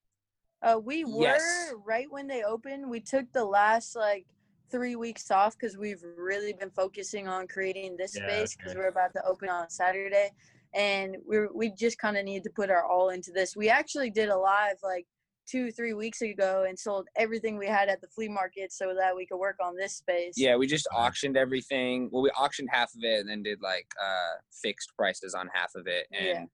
Uh, we were Yes. right when they opened. We took the last like three weeks off because we've really been focusing on creating this Yeah, space because okay. we're about to open on Saturday, and we are we just kind of need to put our all into this. We actually did a live like two three weeks ago and sold everything we had at the flea market so that we could work on this space. Yeah, we just auctioned everything. Well, we auctioned half of it and then did like uh fixed prices on half of it and Yeah.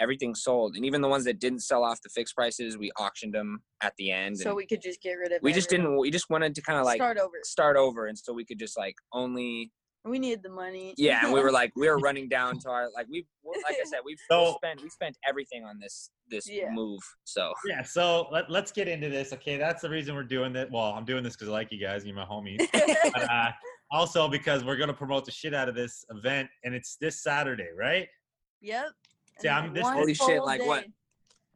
Everything sold. And even the ones that didn't sell off the fixed prices, we auctioned them at the end. So we could just get rid of. we just didn't we just wanted to kind of like start over. start over and so we could just like only We needed the money. yeah, and we were like we were running down to our like we like I said, we've So- spent we spent everything on this this Yeah. move. So Yeah, so let, let's get into this. Okay, that's the reason we're doing this. Well, I'm doing this because I like you guys. You're my homies. but uh, also because we're going to promote the shit out of this event, and it's this Saturday, right? Yep. See, I'm- this- Holy shit, full like what?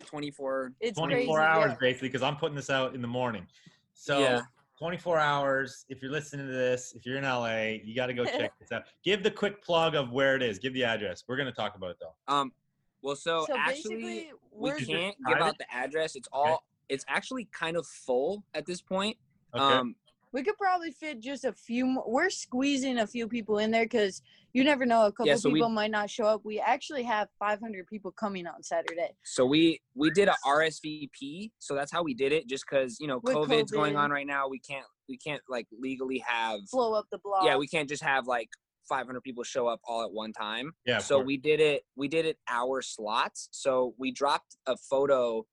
24 It's 24 crazy, hours yeah. basically, because I'm putting this out in the morning. So Yeah. 24 hours. If you're listening to this, if you're in LA, you got to go check this out. Give the quick plug of where it is. Give the address. We're gonna talk about it though. Um, well, so, so actually, we can't give out the address. It's all. It's actually kind of full at this point. Okay. Um, we could probably fit just a few more. We're squeezing a few people in there because you never know. A couple Yeah, so we- people might not show up. We actually have 500 people coming on Saturday. so we we did a RSVP. So that's how we did it. Just because you know With COVID's going on right now, we can't we can't like legally have. Blow up the block. Yeah, we can't just have like 500 people show up all at one time. yeah. so we did it we did it hour slots so we dropped a photo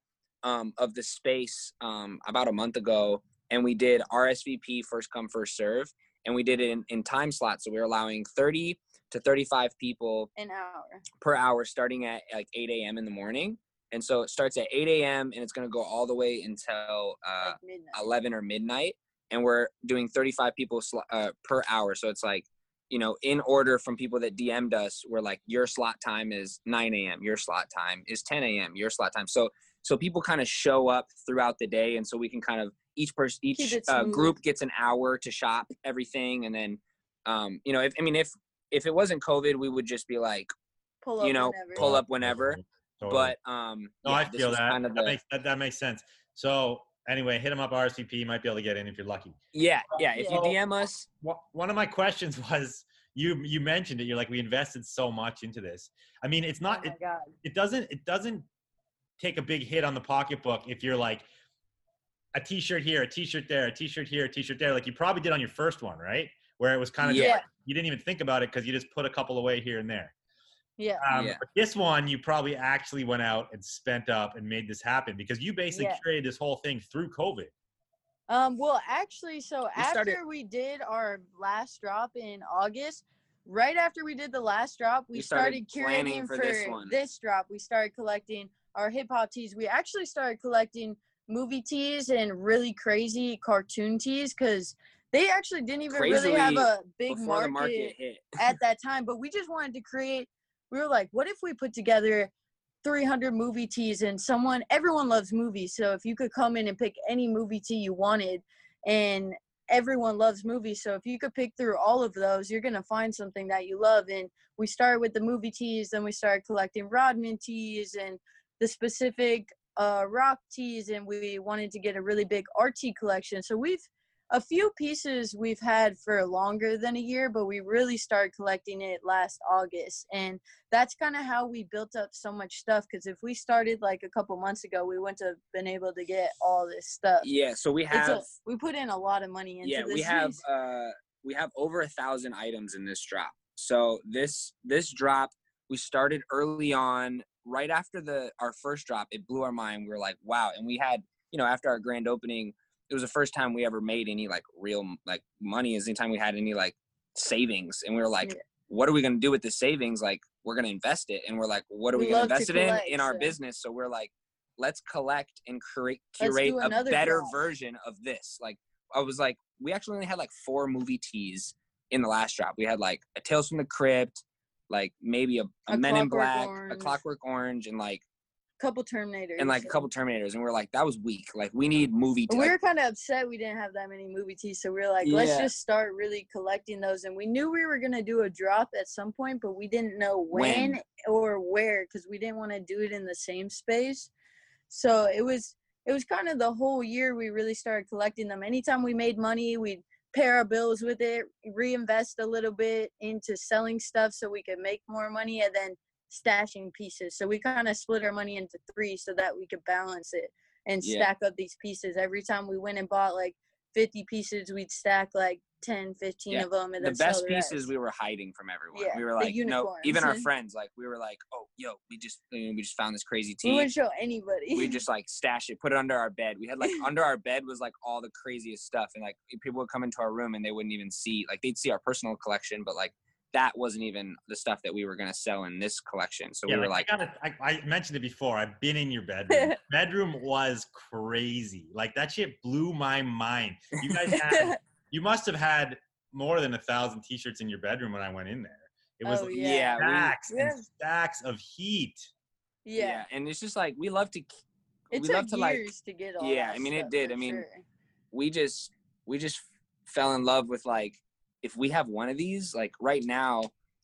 um, of the space um, about a month ago and we did rsvp first come first serve and we did it in, in time slots. So we were allowing 30 to 35 people an hour. per hour starting at like 8 a.m in the morning. And so it starts at 8 a.m and it's going to go all the way until uh, Like 11 or midnight. And we're doing 35 people sl- uh, per hour. So it's like you know in order from people that dm'd us we're like your slot time is 9 a.m your slot time is 10 a.m your slot time. So so people kind of show up throughout the day and so we can kind of each person each uh, group gets an hour to shop everything and then um you know if i mean if if it wasn't covid we would just be like Pull up you know whenever. pull up whenever Totally. but um No, yeah, I feel that. kind of that, the- makes, that. That makes sense. So anyway, hit them up RSVP. You might be able to get in if you're lucky. yeah yeah if you dm us One of my questions was you you mentioned it. You're like we invested so much into this. I mean, it's Oh not. my It, god. it doesn't. It doesn't take a big hit on the pocketbook if you're like a T-shirt here, a T-shirt there, a T-shirt here, a T-shirt there. Like you probably did on your first one, right? Where it was kind of Yeah. you didn't even think about it because you just put a couple away here and there. Yeah. Um, Yeah. But this one, you probably actually went out and spent up and made this happen because you basically Yeah. created this whole thing through COVID. Um, well, actually, so We after started- we did our last drop in August, right after we did the last drop, we, We started started, planning curating for for, this one. this drop. We started collecting our hip hop tees. We actually started collecting movie tees and really crazy cartoon tees because they actually didn't even really have a big market, market hit at that time. But we just wanted to create. We were like, what if we put together 300 movie tees and someone everyone loves movies so if you could come in and pick any movie tee you wanted and everyone loves movies so if you could pick through all of those you're going to find something that you love and we started with the movie tees then we started collecting rodman tees and the specific uh, rock tees and we wanted to get a really big tee collection so we've a few pieces we've had for longer than a year but we really started collecting it last august and that's kind of how we built up so much stuff because if we started like a couple months ago we wouldn't have been able to get all this stuff yeah so we have a, we put in a lot of money into yeah this Yeah. we have piece. uh we have over a thousand items in this drop so this this drop we started early on right after the our first drop it blew our mind. We were like wow. And we had you know after our grand opening it was the first time we ever made any like real like money is anytime we had any like savings. And we were like Yeah. what are we going to do with the savings? Like we're going to invest it. And we're like what are we We going to love to invest it in collect, in our so- business? So we're like let's collect and curate Let's curate a better drop. version of this. Like i was like we actually only had like four movie tees in the last drop. We had like a tales from the crypt like maybe a, a, A men in black a clockwork orange and like a couple terminators. and like a couple terminators and we are like that was weak. Like we need movie we like, were kind of upset we didn't have that many movie tees so we were like let's Yeah. just start really collecting those and we knew we were going to do a drop at some point but we didn't know when, When. or where because we didn't want to do it in the same space. So it was it was kind of the whole year we really started collecting them. Anytime we made money we'd pay our bills with it reinvest a little bit into selling stuff so we could make more money and then stashing pieces so we kind of split our money into three so that we could balance it and Yeah. stack up these pieces every time we went and bought like 50 pieces we'd stack like 10 15 Yeah, of them and the best pieces we were hiding from everyone. Yeah, we were like no even our friends like we were like oh yo we just you know, we just found this crazy team. we wouldn't show anybody. We just like stash it, put it under our bed. We had like under our bed was like all the craziest stuff, and like people would come into our room and they wouldn't even see like they'd see our personal collection, but like that wasn't even the stuff that we were gonna sell in this collection. So we were like, I, gotta, I, I mentioned it before. I've been in your bedroom. bedroom was crazy. Like that shit blew my mind. You guys had, you must have had more than a thousand t-shirts in your bedroom when I went in there. It was Oh, like yeah. yeah, we- stacks We and stacks of heat. yeah. yeah, and it's just like we love to. it we took love to like years to get all yeah, I mean, it did. I mean, sure. we just we just fell in love with like if we have one of these like right now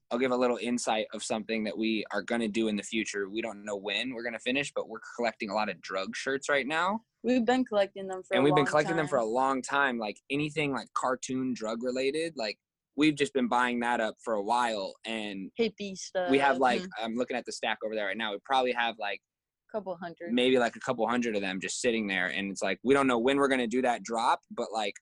i'll give a little insight of something that we are going to do in the future we don't know when we're going to finish but we're collecting a lot of drug shirts right now We've been collecting them for and a we've been long collecting them for a long time like anything like cartoon drug related like we've just been buying that up for a while and hippie stuff. we have like mm, i'm looking at the stack over there right now we probably have like a couple hundred. maybe like a couple hundred of them just sitting there and it's like we don't know when we're going to do that drop but like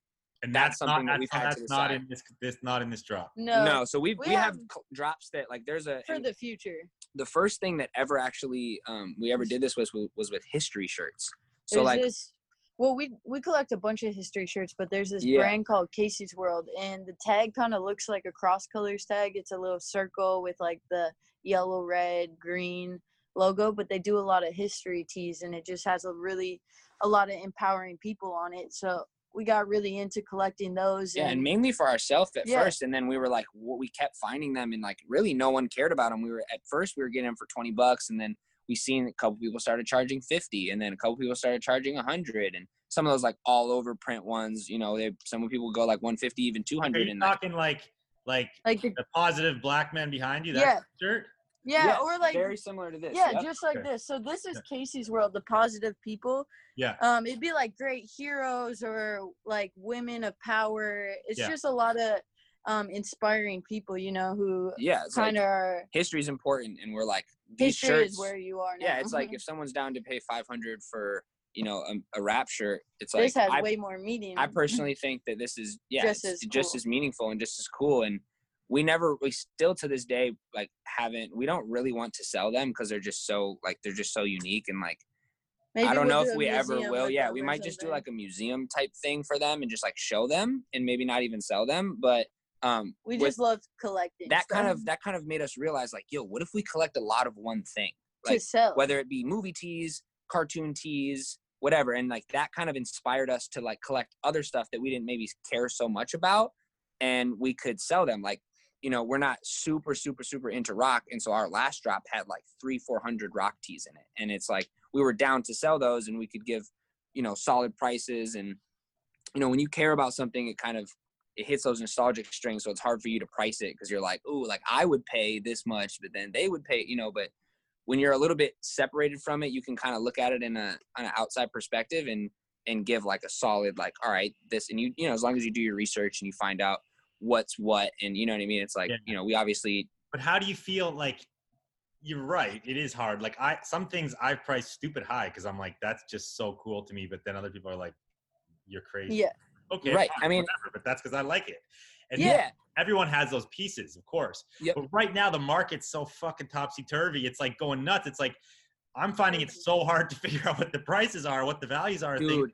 and that's that's, something not that we've that's, had to that's not in this this not in this drop. No, no so we we we have, have- drops that like there's a for the future. the first thing that ever actually um we ever did this was was with history shirts so There's like this. Well, we we collect a bunch of history shirts, but there's this Yeah. brand called Casey's World, and the tag kind of looks like a cross colors tag. It's a little circle with like the yellow, red, green logo, but they do a lot of history tees, and it just has a really a lot of empowering people on it. So we got really into collecting those. yeah and mainly for ourselves at Yeah. first and then we were like what we kept finding them and like really no one cared about them we were at first we were getting them for 20 bucks and then we seen a couple people started charging 50 and then a couple people started charging a 100 and some of those like all over print ones you know they some people go like 150 even Are 200 you and like, talking like like like the the positive black man behind you? That Yeah. shirt. Yeah, Yeah, or like very similar to this yeah, yep. just like Okay. this. So this is Casey's World, the positive people. Yeah. Um, it'd be like great heroes or like women of power. It's Yeah. just a lot of um inspiring people, you know, who yeah it's kind like of are history's important and we're like these history shirts is where you are now. yeah it's like if someone's down to pay 500 for you know a, a rap shirt it's like this has I, way more meaning. I personally think that this is yeah Just it's as just cool. as meaningful and just as cool and we never we still to this day like haven't we don't really want to sell them because they're just so like they're just so unique and like Maybe I don't we'll know do if we ever will yeah we might just do like a museum type thing for them and just like show them and maybe not even sell them but um we just love collecting that kind of that kind of made us realize like yo what if we collect a lot of one thing to like sell. whether it be movie tees, cartoon tees, whatever. And like that kind of inspired us to like collect other stuff that we didn't maybe care so much about and we could sell them. Like, you know, we're not super, super, super into rock. And so our last drop had like three, 400 rock tees in it. And it's like we were down to sell those and we could give, you know, solid prices. And, you know, when you care about something, it kind of, it hits those nostalgic strings. So it's hard for you to price it because you're like, oh, like I would pay this much, but then they would pay, you know, but when you're a little bit separated from it, you can kind of look at it in a on an outside perspective and and give like a solid like, all right, this and you you know as long as you do your research and you find out what's what and you know what I mean. It's like Yeah. you know we obviously But how do you feel like you're right, it is hard. Like I some things I've priced stupid high because I'm like, that's just so cool to me. But then other people are like, You're crazy. yeah. Okay. Right, fine, I mean- whatever, but that's because I like it. And yeah everyone has those pieces, of course. Yep. But right now the market's so fucking topsy turvy. It's like going nuts. It's like I'm finding it so hard to figure out what the prices are, what the values are. of things. dude.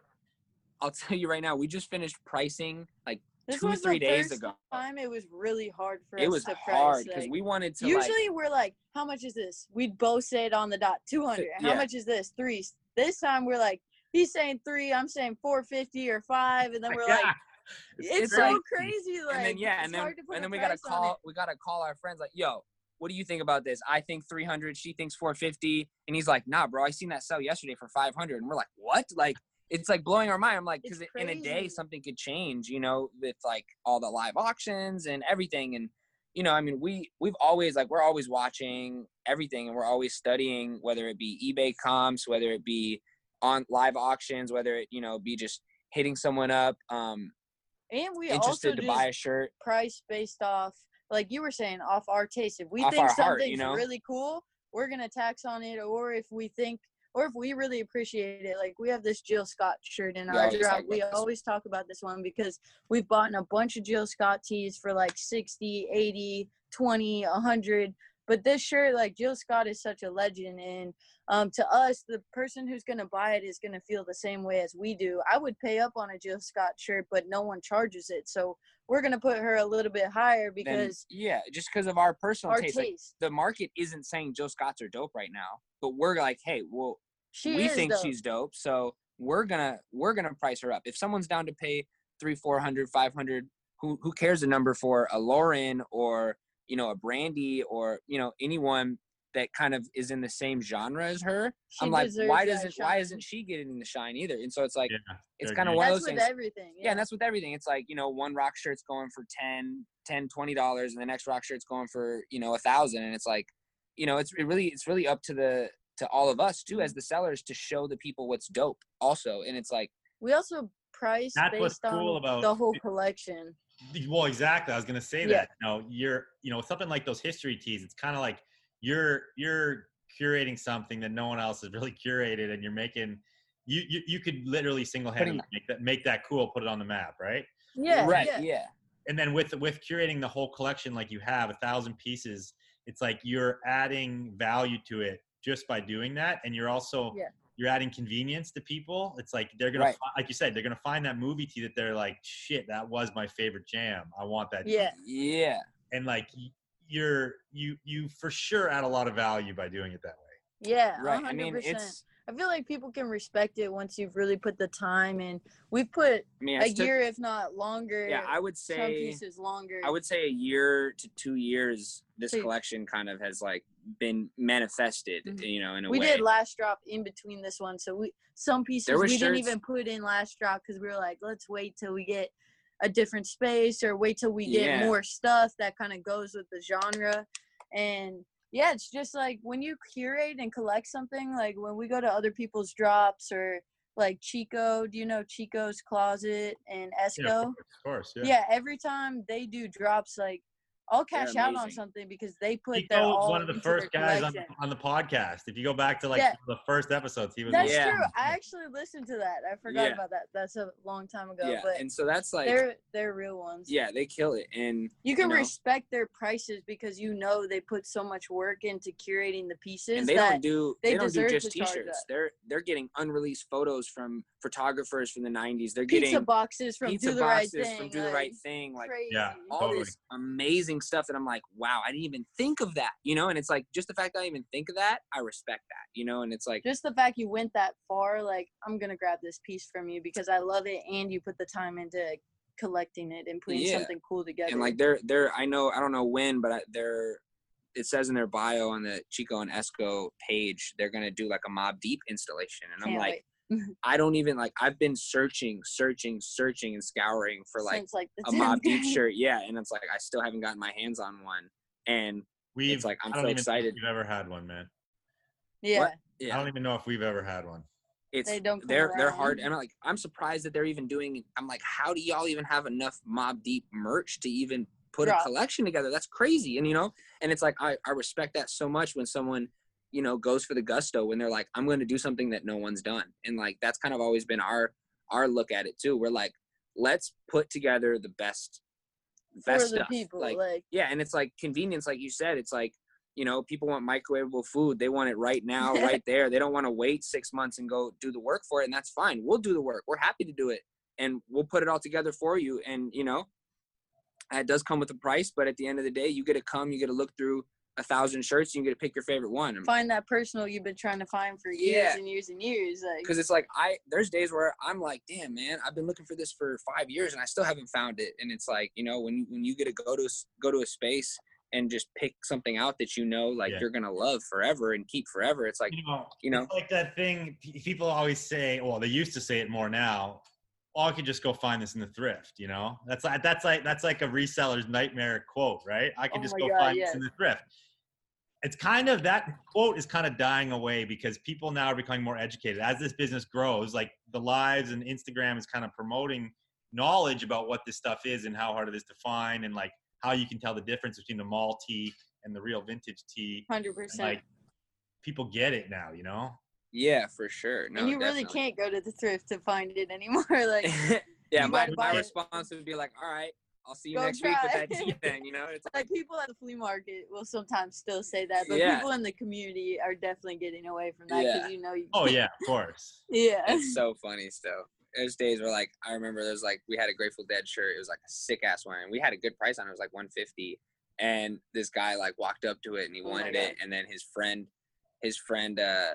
I'll tell you right now, we just finished pricing like This two was three days ago. time it was really hard for It us was to hard because like- we wanted to like Usually we're like, how much is this? We'd both say it on the dot, 200. How Yeah. much is this? Three. This time we're like, he's saying three, I'm saying 450 or five. And then we're Yeah. like, it's, it's so like- crazy. Like, and then yeah, and then hard to put and then we gotta call we gotta call our friends like, yo, what do you think about this? I think 300, she thinks 450, and he's like, nah, bro, I seen that sell yesterday for 500, and we're like, what? Like, it's like blowing our mind. I'm like, because in a day something could change, you know, with like all the live auctions and everything, and you know, I mean, we we've always like we're always watching everything, and we're always studying whether it be eBay comps, whether it be on live auctions, whether it you know be just hitting someone up. Um, And we interested also to buy a shirt. price based off, like you were saying, off our taste. If we Off think our heart, something's you know? really cool, we're gonna tax on it. Or if we think, or if we really appreciate it, like we have this Jill Scott shirt in We our drop. We always talk about this one because we've bought a bunch of Jill Scott tees for like 60, 80, 20, 100. But this shirt, like Jill Scott is such a legend, and um, to us, the person who's gonna buy it is gonna feel the same way as we do. I would pay up on a Jill Scott shirt, but no one charges it, so we're gonna put her a little bit higher then, because yeah, just because of our personal our taste. taste. Like, the market isn't saying Jill Scotts are dope right now, but we're like, hey, well, she we is think dope. she's dope, so we're gonna we're gonna price her up. If someone's down to pay three, four hundred, five hundred, who who cares a number for a Lauryn or you know a Brandy or you know anyone that kind of is in the same genre as her. She I'm like, why doesn't why isn't she getting the shine either? And so it's like Yeah, it's they're kind of good. one of That's those with things. everything. yeah, and that's with everything. It's like, you know, one rock shirt's going for 10, 10, 20 dollars and the next rock shirt's going for, you know, a thousand. And it's like, you know, it's it really it's really up to the to all of us too as the sellers to show the people what's dope also. And it's like we also price That's what's based cool on about- the whole collection. Well, exactly. I was gonna say Yeah. that. You know, you're you know something like those history tees. It's kind of like you're you're curating something that no one else has really curated, and you're making you you, you could literally single handedly make that make that cool, put it on the map, right? Yeah, right, yeah. yeah. And then with with curating the whole collection like you have, a thousand pieces, it's like you're adding value to it just by doing that, and you're also Yeah. you're adding convenience to people. It's like they're gonna Right. fi- like you said, they're gonna find that movie tee that they're like, shit, that was my favorite jam. I want that. Yeah. Yeah. and like you're you you for sure add a lot of value by doing it that way Yeah, Right. 100%. I mean, it's I feel like people can respect it once you've really put the time in. We've put I mean, a took- year, if not longer. yeah, I would some say pieces longer. I would say a year to two years, this So- collection kind of has like been manifested, Mhm. you know, in a we way. We did last drop in between this one, so we some pieces we was didn't even put in last drop because we were like, let's wait till we get a different space or wait till we get Yeah. more stuff that kind of goes with the genre. And yeah, it's just like when you curate and collect something, like when we go to other people's drops or like Chico, do you know Chico's Closet and Esco? yeah, of course, yeah, yeah. every time they do drops, like I'll They're cash out on something because they put Chico their was all one of the first guys on, collection. on the podcast if you go back to like Yeah. the first episodes he was That's Yeah. true. I actually listened to that. I forgot Yeah. about that. That's a long time ago. yeah, but and so that's like, they're they're real ones. yeah, they kill it, and You can know. respect their prices because you know they put so much work into curating the pieces and they that don't do they they, don't do just t-shirts. that. They're they're getting unreleased photos from photographers from the '90s. They're pizza getting boxes from pizza Do the Right boxes Thing. from Do the like, Right Thing, like crazy. Yeah. all Totally. this amazing stuff that I'm like, wow, I didn't even think of that, you know. And it's like just the fact that I even think of that, I respect that, you know. And it's like, Just the fact you went that far, like I'm gonna grab this piece from you because I love it and you put the time into collecting it and putting Yeah. something cool together. and like they're they're I know I don't know when, but I, they're it says in their bio on the Chico and Esco page they're gonna do like a Mobb Deep installation, and I'm Can't like, wait. Mm-hmm. I don't even like I've been searching, searching, searching, and scouring for like Since, like a Mobb Deep shirt, yeah, and it's like I still haven't gotten my hands on one, and we've like, I'm so excited. think we've ever had one man Yeah, What? i don't even know if we've ever had one it's they don't they're they're hard, and I'm like I'm surprised that they're even doing. I'm like, how do y'all even have enough Mobb Deep merch to even put Drop. a collection together? That's crazy, and you know, and it's like I I respect that so much when someone you know goes for the gusto when they're like I'm going to do something that no one's done, and like that's kind of always been our our look at it too. We're like, let's put together the best for best the stuff. people. like like yeah, and it's like convenience, like you said. It's like you know, people want microwavable food. They want it right now, right there. They don't want to wait six months and go do the work for it, and that's fine. We'll do the work. We're happy to do it, and we'll put it all together for you. And you know, it does come with a price, but at the end of the day, you get to come, you get to look through a thousand shirts, and you get to pick your favorite one. find that personal you've been trying to find for years Yeah. and years and years. Like Because it's like I, there's days where I'm like, damn man, I've been looking for this for five years and I still haven't found it. And it's like, you know, when you when you get to go to go to a space and just pick something out that you know like Yeah. you're gonna love forever and keep forever, it's like you know, you know, it's like that thing people always say. Well, they used to say it more now. Well, I could just go find this in the thrift. You know, that's like that's like that's like a reseller's nightmare quote, right? I can Oh just go God, find yes. this in the thrift. It's kind of that quote is kind of dying away because people now are becoming more educated as this business grows. Like the lives and Instagram is kind of promoting knowledge about what this stuff is and how hard it is to find and like how you can tell the difference between the mall tee and the real vintage tee. hundred percent. like people get it now, you know. Yeah, for sure. No, and you really can't go to the thrift to find it anymore. Like yeah, my, my it. response would be like, all right, I'll see you Go next week with that tee then, you know? It's like people at the flea market will sometimes still say that, but Yeah. people in the community are definitely getting away from that because Yeah. you know you. Oh yeah, of course. yeah. it's so funny still. There's days where like I remember there's like we had a Grateful Dead shirt. It was like a sick ass one, and we had a good price on it. It was like 150, and this guy like walked up to it and he Oh wanted God. it, and then his friend, his friend uh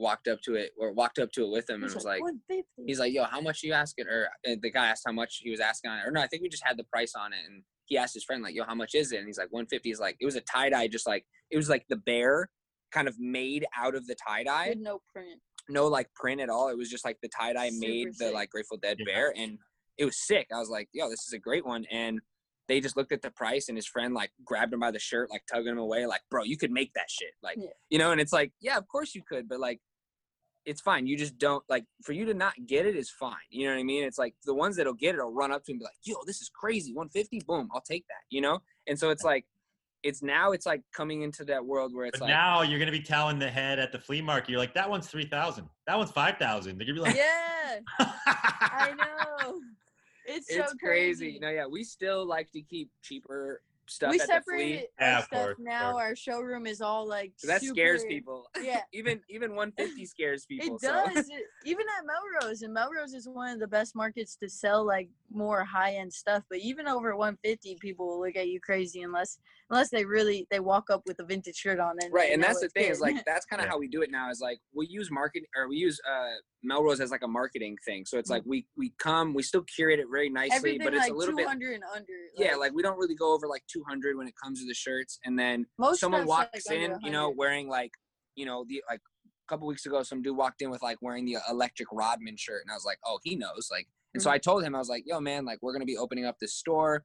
walked up to it or walked up to it with him and He's was like, 150. he's like, yo, how much are you asking? Or uh, the guy asked how much he was asking on it, or no, I think we just had the price on it, and he asked his friend like, yo, how much is it? And he's like 150. He's like, it was a tie dye, just like it was like the bear kind of made out of the tie dye no print. no like print at all. It was just like the tie dye Super made the like Grateful Dead Yeah. bear, and it was sick. I was like, yo, this is a great one. And they just looked at the price, and his friend like grabbed him by the shirt, like tugging him away, like, bro, you could make that shit, like, Yeah. you know. And it's like, yeah, of course you could, but like, it's fine. You just don't like for you to not get it is fine. You know what I mean? It's like the ones that'll get it will run up to him and be like, yo, this is crazy, 150, boom, I'll take that. You know. And so it's like, it's now it's like coming into that world where it's But like. now you're gonna be telling the head at the flea market, you're like, that one's three thousand. That one's five thousand. They're gonna be like, Yeah, I know. It's so it's crazy. No, yeah, we still like to keep cheaper stuff we at the flea. separated Yeah, our stuff course, now. course. Our showroom is all like 'cause That scares people. Yeah, even even 150 scares people. It so. does. It- even at Melrose, and Melrose is one of the best markets to sell like more high end stuff. But even over 150, people will look at you crazy unless unless they really they walk up with a vintage shirt on. And Right, and that's the it's thing is like that's kind of Yeah. how we do it now. Is like we use market or we use uh Melrose as like a marketing thing. So it's like we we come, we still curate it very nicely, everything but it's like a little bit 200 and under. yeah, like we don't really go over like 200 when it comes to the shirts. And then most someone stuff's, like, walks in, you know, wearing like you know the like a couple weeks ago, some dude walked in with like wearing the electric Rodman shirt, and I was like, oh, he knows. Like, and Mm-hmm. so I told him I was like, yo, man, like we're gonna be opening up this store.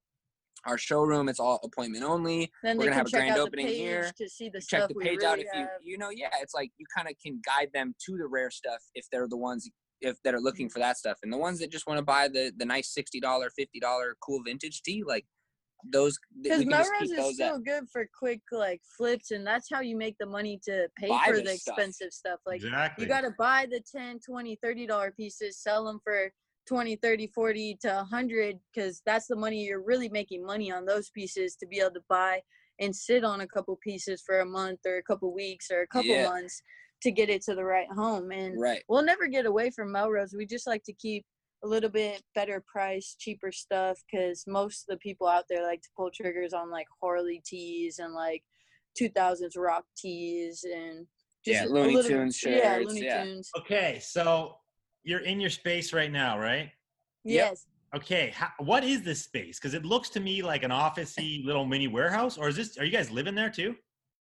Our showroom, it's all appointment only. then we're gonna have a grand opening here. to see the check stuff the we page really out if you have. you know yeah it's like you kind of can guide them to the rare stuff if they're the ones if that are Mm-hmm. looking for that stuff and the ones that just want to buy the the nice $60 $50 cool vintage tee like those th- Because we can Melrose is those still good for quick like flips, and that's how you make the money to pay Buy for the stuff. expensive stuff. Like exactly. you got to buy the 10 20 30 dollar pieces sell them for 20 30 40 to 100 because that's the money you're really making money on those pieces to be able to buy and sit on a couple pieces for a month or a couple weeks or a couple Yeah. months to get it to the right home and right we'll never get away from melrose we just like to keep a little bit better price cheaper stuff because most of the people out there like to pull triggers on like harley tees and like 2000s rock tees and just Yeah, Looney little- Tunes yeah looney yeah. tunes okay, so you're in your space right now, right? Yep. yes Okay, how, what is this space? Because it looks to me like an officey little mini warehouse, or is this? Are you guys living there too?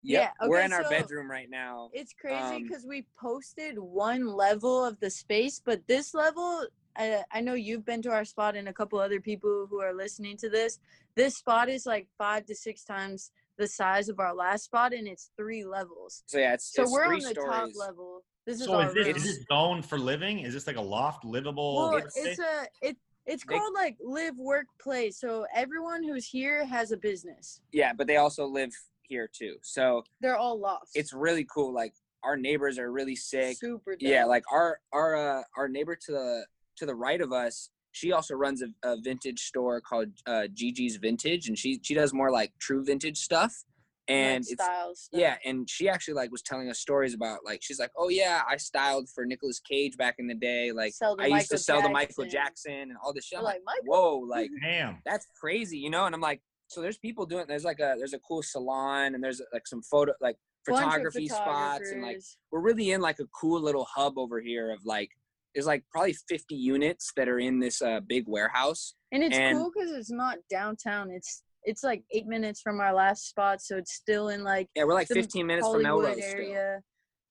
yep. Yeah, we're okay, in our so- bedroom right now It's crazy Um, because we posted one level of the space, but this level, I, I know you've been to our spot and a couple other people who are listening to this. This spot is like five to six times the size of our last spot, and it's three levels. so yeah it's, So it's we're three on the stories top level. This is So is this, room. is this zone for living? Is this like a loft, livable? well, it's a it. It's They- called like live, work, play. So everyone who's here has a business. yeah but they also live here too so They're all lofts. it's really cool like our neighbors are really sick super. Dope. yeah like our our uh, our neighbor to the to the right of us she also runs a, a vintage store called uh gigi's vintage and she she does more like true vintage stuff and Like it's style stuff. yeah and she actually like was telling us stories about like she's like oh yeah i styled for Nicolas cage back in the day like Sell the i used to Michael sell the michael Jackson. jackson and all this shit I'm like like, whoa like Damn. that's crazy you know and i'm like so there's people doing there's like a there's a cool salon and there's like some photo like photography spots and like we're really in like a cool little hub over here of like there's like probably 50 units that are in this uh, big warehouse And it's And- cool because it's not downtown. It's it's like eight minutes from our last spot, so it's still in like yeah we're like 15 minutes from Hollywood melrose still. area.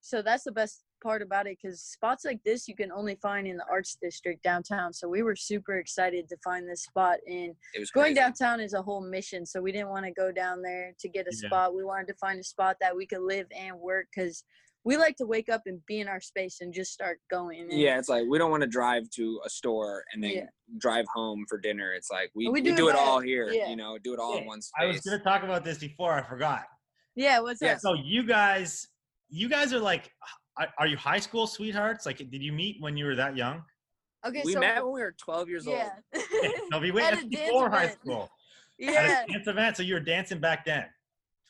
So that's the best part about it because spots like this you can only find in the arts district downtown. So we were super excited to find this spot. And it was going downtown is a whole mission. So we didn't want to go down there to get a Yeah. spot. We wanted to find a spot that we could live and work because we like to wake up and be in our space and just start going. And yeah it's like we don't want to drive to a store and then Yeah. drive home for dinner it's like we, We we, do do, it it all here Yeah. you know do it all in one space I was gonna talk about this before. I forgot. Yeah, what's Yeah, up? So you guys, you guys are like, are- are you high school sweethearts? Like, did you meet when you were that young? Okay, we so met when we were 12 years yeah. old No, we went At that's a dance before high school. yeah. At a dance event, so you were dancing back then.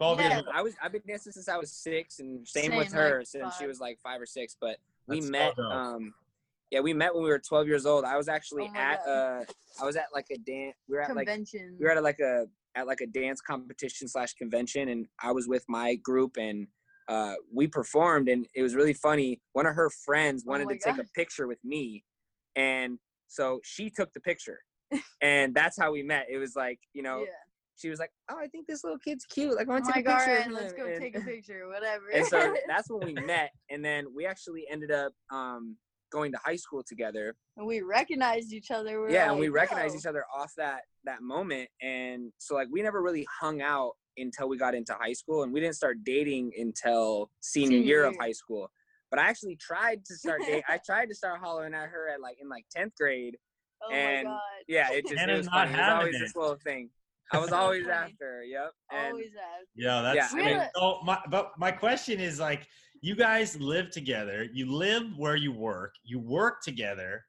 Twelve Yeah. years old. i was i've been dancing since i was six and same, with Same, like her since she was like five or six but we That's so met dope. um yeah we met when we were 12 years old i was actually Oh at God. uh i was at like a dance we were at like we were at like a at like a dance competition slash convention and i was with my group and uh we performed and it was really funny one of her friends Oh wanted my to take a picture with me and so she took the picture and that's how we met it was like you know yeah. She was like, "Oh, I think this little kid's cute. Like, I want I'm to take a picture right, let's go And- take a picture, whatever. and so that's when we met, and then we actually ended up um, going to high school together. And we recognized each other. We're yeah, and we recognized "Yo." each other off that that moment, and so like we never really hung out until we got into high school, and we didn't start dating until senior, Senior year of high school. But I actually tried to start dating. I tried to start hollering at her at like in like tenth grade. Oh and- my god. Yeah, it just it was not funny. It was always this little thing. I was always funny. after. Yep. And Always have. Yeah, that's. Yeah, I I mean, mean- so oh, my, but my question is like, you guys live together. You live where you work. You work together.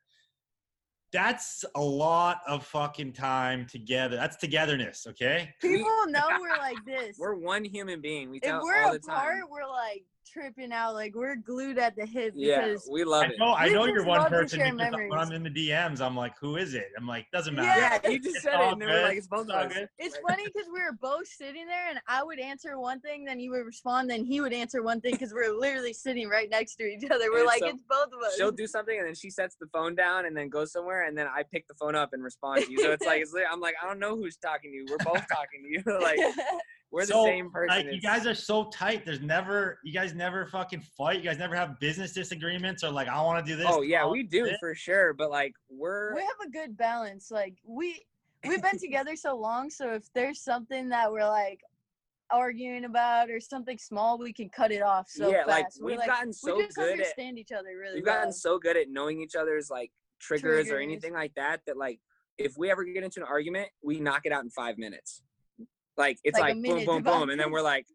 That's a lot of fucking time together. That's togetherness, okay? People know we're like this. we're one human being. We if we're all the apart, time. we're like tripping out. Like we're glued at the hip Yeah, we love I it. know, I know you're one person share because when. I'm in the DMs, I'm like, who is it? I'm like, doesn't matter. Yeah. Yeah, you just It's said it, all and they were like, "It's both of us." it's funny because we were both sitting there and I would answer one thing, then you would respond, then he would answer one thing because we're literally sitting right next to each other. We're And like, so it's both of us. She'll do something, and then she sets the phone down, and then goes somewhere, and then I pick the phone up and respond to you. So it's like, it's I'm like, I don't know who's talking to you. We're both talking to you. like we're the same person. Like you guys are so tight. There's never, you guys never fucking fight. You guys never have business disagreements or like, I want to do this. Oh yeah, we do this. for sure. But like we're we have a good balance. Like we we've been together so long, so if there's something that we're like arguing about or something small, we can cut it off so yeah, fast. like We're we've like, gotten so we just good at understand each other really we've well. gotten so good at knowing each other's like triggers, or anything like that that like if we ever get into an argument, we knock it out in five minutes. Like it's Like like, boom, boom, boom, and then we're like,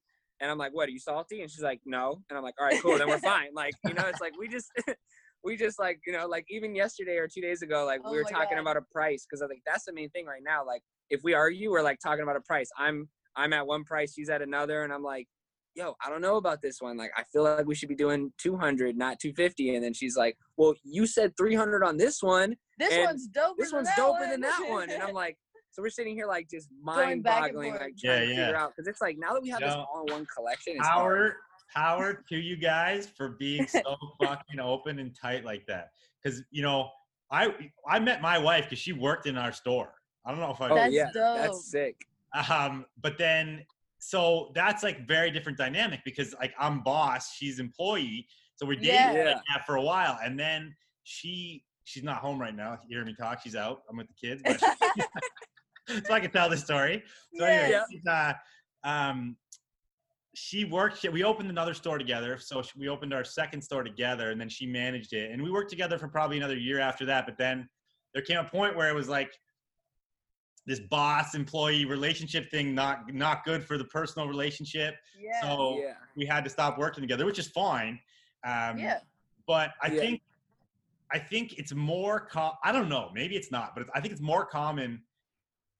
and I'm like, "What? Are you salty?" And she's like, "No," and I'm like, "All right, cool, then we're fine." Like you know, it's like we just. We just like you know like even yesterday or two days ago like Oh we were talking God. about a price because I think that's the main thing right now like if we argue we're like talking about a price I'm I'm at one price she's at another and I'm like yo, I don't know about this one. Like, I feel like we should be doing 200, not 250. And then she's like, well, you said 300 on this one. this one's doper. This one's doper one. than that one. And I'm like, so we're sitting here like just Going back and mind-boggling, forth. like Yeah, trying to yeah. figure out because it's like now that we have this all in one collection, it's hard. power power to you guys for being so fucking open and tight like that because you know i i met my wife because she worked in our store i don't know if i Oh That's yeah, dope. that's sick. um but then so that's like very different dynamic because like i'm boss she's employee so we're dating Yeah. like that for a while and then she she's not home right now you hear me talk she's out i'm with the kids but so i can tell the story so anyway Yeah. uh, um she worked we opened another store together so she- we opened our second store together and then she managed it and we worked together for probably another year after that but then there came a point where it was like this boss employee relationship thing not not good for the personal relationship yeah. so Yeah. we had to stop working together which is fine um yeah. but i Yeah. think i think it's more com- i don't know maybe it's not but i think it's more common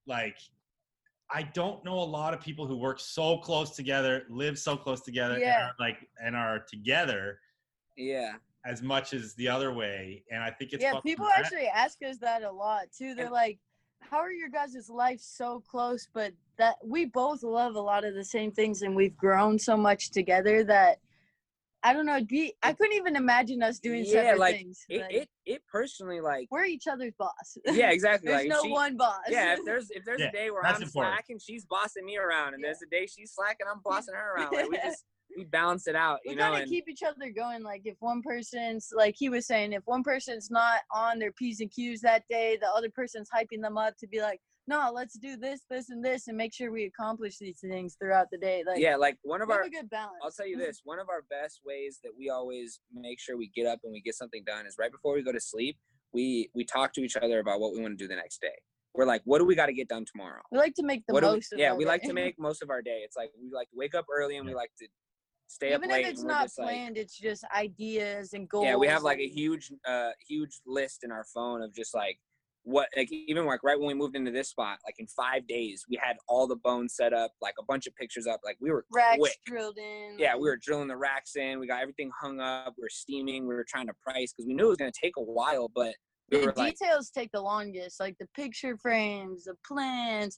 like i don't know a lot of people who work so close together live so close together and Yeah. are like and are together Yeah. as much as the other way and i think it's yeah, people actually ask us that a lot too. They're And- like, "How are your guys' life so close?" But that we both love a lot of the same things, and we've grown so much together that I don't know. It'd be I couldn't even imagine us doing Yeah, separate like, things. It, Like, it it personally like we're each other's boss. yeah exactly There's like no she, one boss. yeah if there's if there's Yeah, a day where I'm important. slacking she's bossing me around and Yeah. there's a day she's slacking I'm bossing her around like we just we balance it out we you know gotta and keep each other going. Like if one person's like he was saying, if one person's not on their p's and q's that day, the other person's hyping them up to be like, "No, let's do this, this, and this, and make sure we accomplish these things throughout the day." Like yeah like one of we our a good balance. I'll tell you this one of our best ways that we always make sure we get up and we get something done is right before we go to sleep we we talk to each other about what we want to do the next day we're like what do we got to get done tomorrow We like to make the what we- most of yeah we like to make most of our day it's like we like to wake up early and we like to stay even up late Even if it's not just like planned, it's just ideas and goals. yeah we have like a huge uh huge list in our phone of just like what like even like right when we moved into this spot like in five days we had all the bones set up like a bunch of pictures up like we were racks quick drilled in. yeah we were drilling the racks in we got everything hung up we were steaming we were trying to price because we knew it was going to take a while but we the were like details take the longest, like the picture frames, the plans,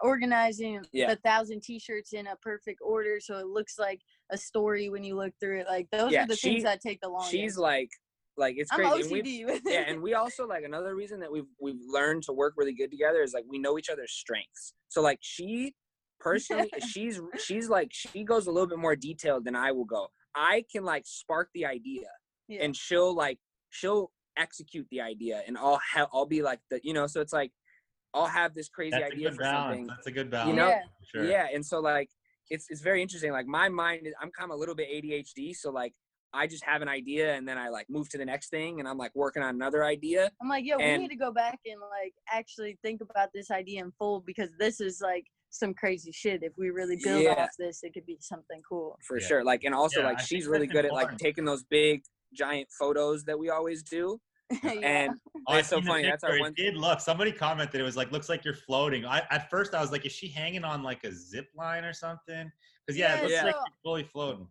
organizing Yeah. the thousand T-shirts in a perfect order so it looks like a story when you look through it. Like those Yeah, are the she- things that take the longest. she's like Like it's I'm crazy. And we- with yeah, it. and we also like another reason that we've we've learned to work really good together is like we know each other's strengths. So like she personally she's she's like she goes a little bit more detailed than I will go. I can like spark the idea Yeah. and she'll like she'll execute the idea and I'll have I'll be like the you know so it's like I'll have this crazy That's a idea good for balance. something. That's a good balance. know, yeah. sure. Yeah, and so like it's it's very interesting. Like my mind is I'm kind of a little bit ADHD, so like I just have an idea and then I like move to the next thing and I'm like working on another idea. I'm like, yo, and- we need to go back and like actually think about this idea in full because this is like some crazy shit. If we really build Yeah. off this, it could be something cool. for Yeah. sure. Like, and also Yeah, like I she's really that's good at like taking those big giant photos that we always do. yeah. And Oh, It's so I've seen the funny, that's our one- It did look. Somebody commented it was like looks like you're floating. I at first I was like, is she hanging on like a zip line or something? Because yeah, it looks Yeah. like so- you're fully floating.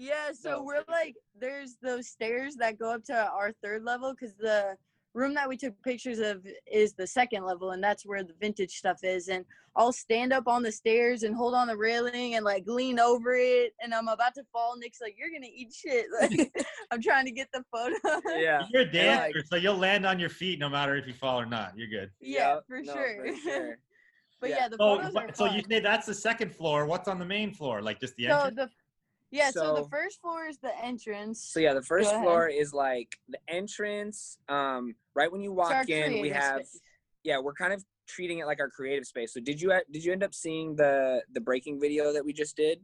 Yeah, so No. we're like, there's those stairs that go up to our third level because the room that we took pictures of is the second level, and that's where the vintage stuff is. And I'll stand up on the stairs and hold on the railing and like lean over it, and I'm about to fall. Nic's like, "You're gonna eat shit!" Like, I'm trying to get the photo. yeah, You're a And, dancer, like- so you'll land on your feet no matter if you fall or not. You're good. yeah, Yep. for No, sure. sure. but Yeah. yeah, the So, photos but- are so you say that's the second floor. What's on the main floor? Like just the so the yeah, so, the first floor is the entrance. So yeah, the first floor is like the entrance. Um, right when you It's our walk in, we have space. yeah, we're kind of treating it like our creative space. So did you did you end up seeing the the breaking video that we just did,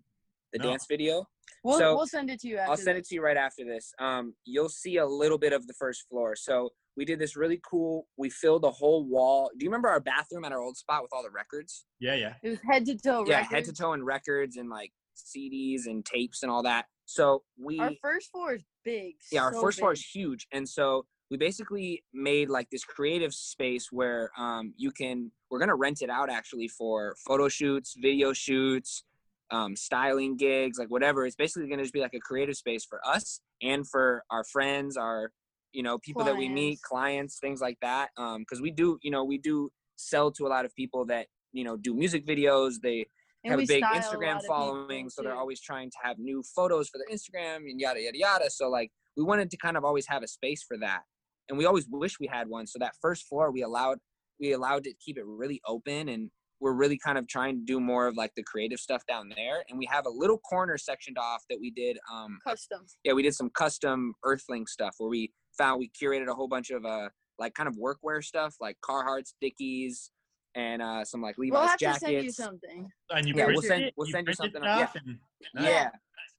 the No. dance video? We'll so we'll send it to you. After I'll send it to you right after this. Um, you'll see a little bit of the first floor. So we did this really cool. We filled the whole wall. Do you remember our bathroom at our old spot with all the records? yeah, yeah. It was head to toe. yeah, head to toe in records and like CDs and tapes and all that. So we Our first floor is big. yeah, our so first floor is huge, and so we basically made like this creative space where um, you can. We're gonna rent it out actually for photo shoots, video shoots, um, styling gigs, like whatever. It's basically gonna just be like a creative space for us and for our friends, our you know people that we meet, clients, things like that. Because we do, you know, we do sell to a lot of people that you know do music videos. They have a big style a Instagram following, so they're always trying to have new photos for their Instagram and yada yada yada. So like we wanted to kind of always have a space for that, and we always wish we had one. So that first floor we allowed we allowed to keep it really open, and we're really kind of trying to do more of like the creative stuff down there. And we have a little corner sectioned off that we did. Um, custom. yeah, we did some custom Earthling stuff where we found we curated a whole bunch of uh like kind of workwear stuff like Carhartts Dickies and uh some like Levi's We'll have jackets. to send you something. And you Yeah, we'll send- it? we'll send you printed something out, yeah. stuff and- Yeah.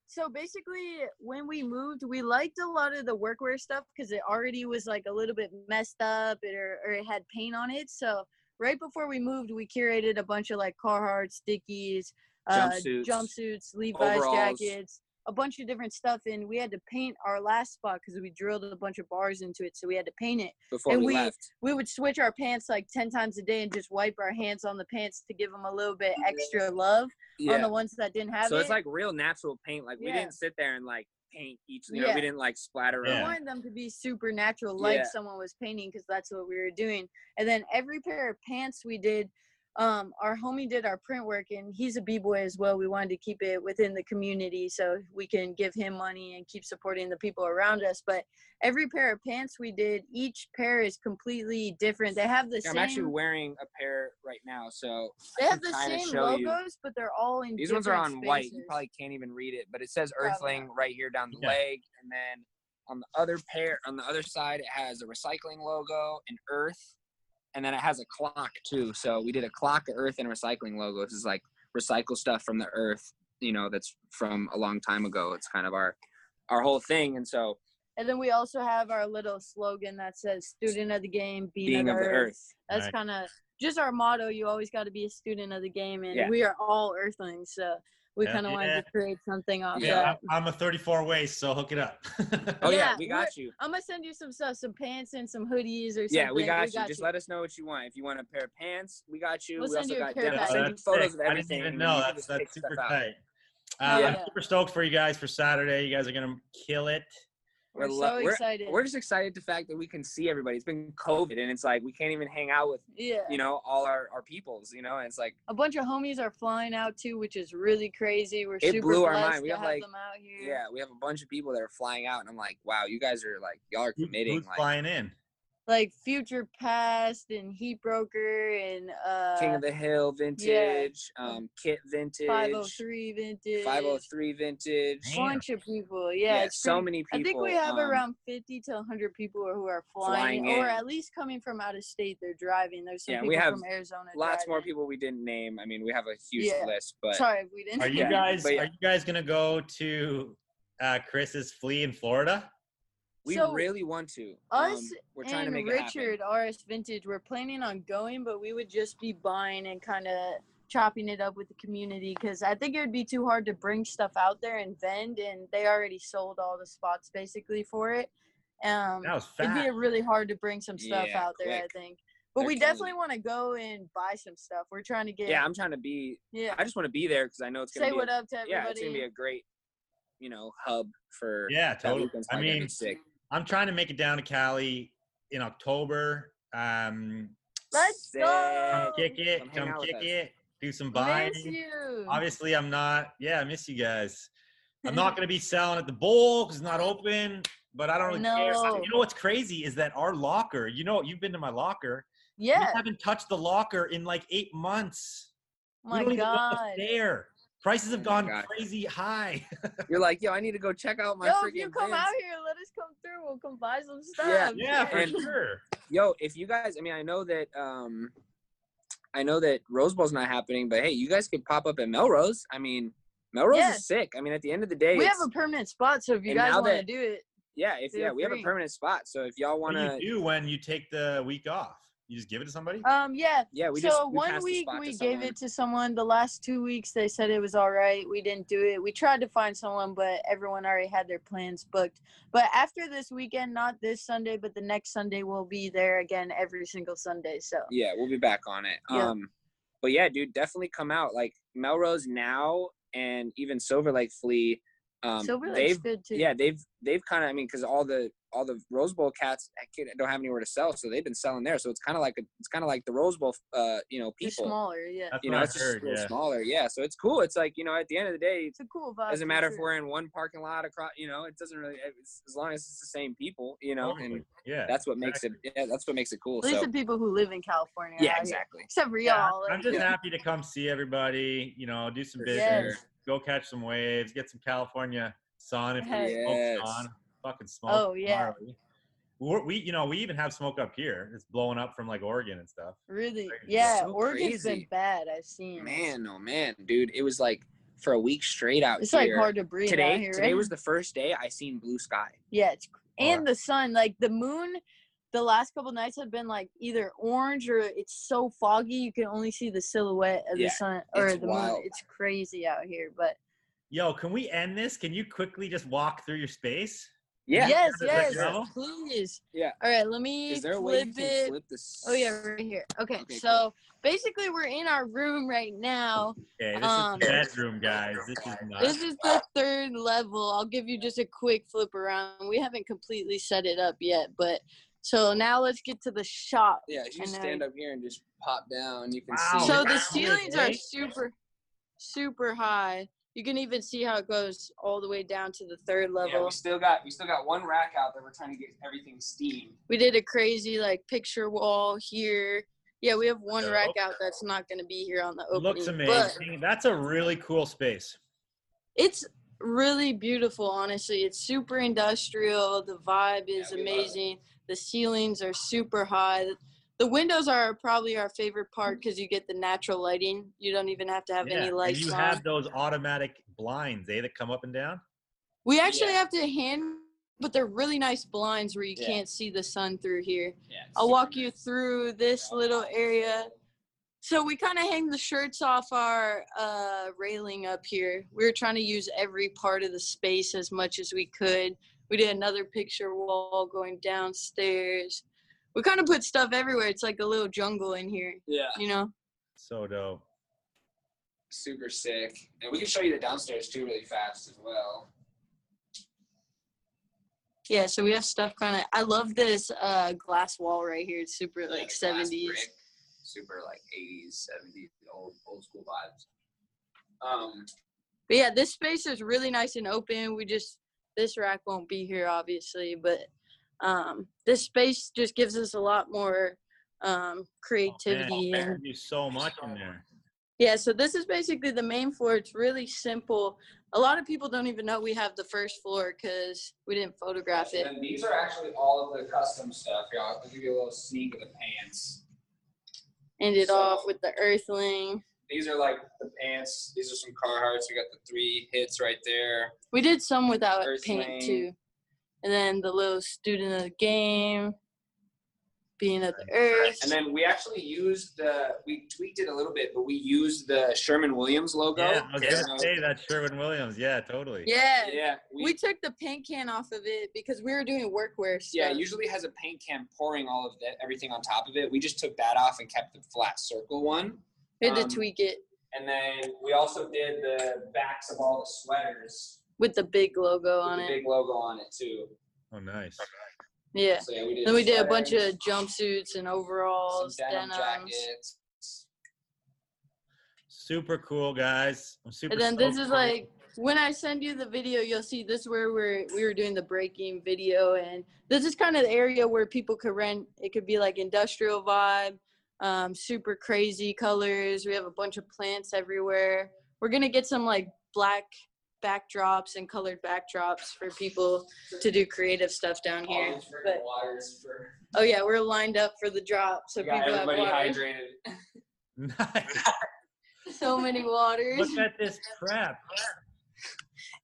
So basically, when we moved, we liked a lot of the workwear stuff because it already was like a little bit messed up, it, or, or it had paint on it. So right before we moved, we curated a bunch of like Carhartts Dickies, uh, Jumpsuits, jumpsuits, Levi's overalls. jackets, a bunch of different stuff, and we had to paint our last spot because we drilled a bunch of bars into it, so we had to paint it. before And we, we- left. We would switch our pants like ten times a day and just wipe our hands on the pants to give them a little bit extra love on the ones that didn't have So it. it's like real natural paint. Like we didn't sit there and like paint each. You know, Yeah. we didn't like splatter We Yeah. them. wanted them to be super natural, like Yeah. someone was painting, because that's what we were doing. And then every pair of pants we did, um, our homie did our print work, and he's a b boy as well. We wanted to keep it within the community so we can give him money and keep supporting the people around us. But every pair of pants we did, each pair is completely different. They have the same. I'm actually wearing a pair right now, so they I have can the same show logos, you. but they're all in. These ones are on different white. You probably can't even read it, but it says Probably Earthling right here down the Yeah. leg, and then on the other pair, on the other side, it has a recycling logo, and Earth, and then it has a clock too. So we did a clock, a Earth, and recycling logo. This is like recycle stuff from the Earth, you know, that's from a long time ago. It's kind of our our whole thing, and so And then we also have our little slogan that says "Student of the game, being, being of, the, earth. Earth. That's Right. kind of just our motto. You always got to be a student of the game, and Yeah. we are all Earthlings, so we Hell kind of wanted yeah. to create something off Yeah. that. I'm I'm a 34 waist, so hook it up. Oh yeah, Yeah, we got you. I'm gonna send you some stuff, some pants and some hoodies or something. Yeah, we got, you. Just let us know what you want. If you want a pair of pants, we got you. We'll we send also you a got pair of denim. pants. Send you photos of everything. I didn't even know that's that's super tight. Uh, Yeah. I'm super stoked for you guys for Saturday. You guys are gonna kill it. We're, lo- so we're- excited. We're just excited the fact that we can see everybody. It's been COVID, and it's like we can't even hang out with yeah. you know all our our peoples. You know, and it's like a bunch of homies are flying out too, which is really crazy. We're It super blew our blessed mind. We to have, have like- them out here. yeah, we have a bunch of people that are flying out, and I'm like, wow, you guys are like y'all are Who- committing. who's Like flying in? Like Future Past and Heat Broker and uh King of the Hill vintage, um, Kit vintage, 503 vintage. 503 vintage. Damn. bunch of people. Yeah, Yeah, it's so pretty- many people. I think we have um, around 50 to 100 people who are flying, flying or at least coming from out of state. They're driving. There's some Yeah, people we have from Arizona. lots more people we didn't name. I mean, we have a huge Yeah. list, but Sorry if we didn't. Are you guys but yeah. are you guys gonna go to uh, Chris's flea in Florida? We So, really want to. us um, we're trying to and make Richard RS Vintage, we're planning on going, but we would just be buying and kind of chopping it up with the community because I think it would be too hard to bring stuff out there and vend, and they already sold all the spots basically for it. Um, That was it'd be really hard to bring some stuff Yeah, out there. quick. I think, but They're we definitely want to go and buy some stuff. We're trying to get. Yeah, I'm trying to be. yeah. I just want to be there because I know it's gonna Say be. what a, up to everybody. yeah, it's gonna be a great, you know, hub for. Yeah, totally. I probably gonna be mean, sick. I'm trying to make it down to Cali in October. Um, Let's Sick. go. come kick it, Come come out with kick us. it, do some buying. Miss you. Obviously, I'm not. Yeah, I miss you guys. I'm not going to be selling at the bowl because it's not open. But I don't really care. No. You know what's crazy is that our locker. You know, you've been to my locker. yeah. We haven't touched the locker in like eight months. My we don't even know God. what's there. Prices have Oh gone God. crazy high. You're like, yo, I need to go check out my Yo, if you come bins." out here, let us come through. We'll come buy some stuff. Yeah, yeah, for And- sure. Yo, if you guys, I mean, I know that, um, I know that Rose Bowl's not happening, but hey, you guys could pop up at Melrose. I mean, Melrose Yeah. is sick. I mean, at the end of the day, we have a permanent spot, so if you guys want to do it, yeah, if feel yeah, we have a permanent spot. So if y'all What want do to, you do when you take the week off? You just give it to somebody? um, yeah. yeah, we so just we one week we gave it to someone. The last two weeks they said it was all right. We didn't do it. We tried to find someone, but everyone already had their plans booked. But after this weekend, not this Sunday, but the next Sunday, we'll be there again every single Sunday. So Yeah, we'll be back on it. Yeah. Um, but yeah, dude, definitely come out. Like Melrose now, and even Silver Lake Flea. Um, Silver Lake's they've good too. yeah, they've they've kind of I mean, because all the all the Rose Bowl cats don't have anywhere to sell, so they've been selling there. So it's kind of like a, it's kind of like the Rose Bowl, uh, you know, Just people. smaller. Yeah, That's You know, I it's just heard. a little Yeah. smaller. Yeah, so it's cool. It's like you know, at the end of the day, it's a cool vibe. doesn't for matter if we're in one parking lot across. You know, it doesn't really it's, as long as it's the same people. You know, and Yeah. that's what makes it. Yeah, that's what makes it cool. At least So the people who live in California. yeah, out here. exactly. Except for y'all. I'm just Yeah. happy to come see everybody. You know, do some business, sure. Go catch some waves, get some California sun if Heck. you smoke Yes. sun. Fucking smoke. Oh, yeah. tomorrow. We're, we, you know, we even have smoke up here. It's blowing up from like Oregon and stuff. Really? Crazy. Yeah, So Oregon's been bad. I've seen. Man, oh man, dude, it was like for a week straight out It's like here. hard to breathe out today, here. today right? was the first day I seen blue sky. Yeah, it's and the sun, like the moon, the last couple nights have been like either orange or it's so foggy you can only see the silhouette of Yeah, the sun or the wild. moon. It's crazy out here, but Yo, can we end this? Can you quickly just walk through your space? Yeah. yes, Is yes, level? please. Yeah. All right, let me Is there a way you flip can it. flip this? Oh yeah, right here. Okay, Okay, so basically we're in our room right now. Okay, this Um, is the bedroom, guys. This is nuts. This is the third level. I'll give you just a quick flip around. We haven't completely set it up yet, but so now let's get to the shop. Yeah, if you And then- stand up here and just pop down, you can Wow. see. So the ceilings are super, super high. You can even see how it goes all the way down to the third level. yeah, level. we still got we still got one rack out that we're trying to get everything steamed. we did a crazy like picture wall here. Yeah, we have one Dope. rack out that's not going to be here on the opening. Looks but amazing. That's a really cool space. it's really beautiful, honestly. It's super industrial. The vibe is Yeah, we love amazing. The ceilings are super high. The windows are probably our favorite part because you get the natural lighting. You don't even have to have Yeah, any and lights you on. have those automatic blinds, eh, that come up and down. We actually Yeah. have to hand, but they're really nice blinds where you Yeah. can't see the sun through here. Yeah. I'll walk you through this little area. So we kind of hang the shirts off our uh, railing up here. We were trying to use every part of the space as much as we could. We did another picture wall going downstairs. We kind of put stuff everywhere. It's like a little jungle in here, Yeah. you know? So dope. Super sick, and we can show you the downstairs too really fast as well. Yeah, so we have stuff kind of. I love this uh glass wall right here. It's super Yeah, like seventies. brick, super like 80s, 70s, old old school vibes. Um, But yeah, this space is really nice and open. We just this rack won't be here obviously, but um this space just gives us a lot more um creativity Man, and you do so much in there. yeah, so this is basically the main floor. It's really simple. A lot of people don't even know we have the first floor because we didn't photograph it. And these are actually all of the custom stuff, y'all. I'll give you a little sneak of the pants. Ended So- off with the Earthling. These are like the pants. These are some Carhartts. We got the three hits right there. We did some without Earthling. paint too. And then the little student of the game, being of the earth. And then we actually used the, we tweaked it a little bit, but we used the Sherwin Williams logo. Yeah, I was So- gonna say that Sherwin Williams. Yeah, totally. yeah. Yeah, we, We took the paint can off of it because we were doing workwear stuff. yeah, it usually has a paint can pouring all of that, everything on top of it. We just took that off and kept the flat circle one. We had to um, tweak it And then we also did the backs of all the sweaters with the big logo with on the it. big logo on it too. Oh, nice. Yeah. So yeah, we. Then we did a bunch of jumpsuits and some overalls, denim denims. jackets. Super cool, guys. I'm super. And then this is like when I send you the video, you'll see this is where we're we were doing the breaking video, and this is kind of the area where people could rent. It could be like industrial vibe, um, super crazy colors. We have a bunch of plants everywhere. We're gonna get some like black backdrops and colored backdrops for people to do creative stuff down here. But for oh yeah, we're lined up for the drop, so we got people have everybody water. hydrated. So many waters. Look at this prep.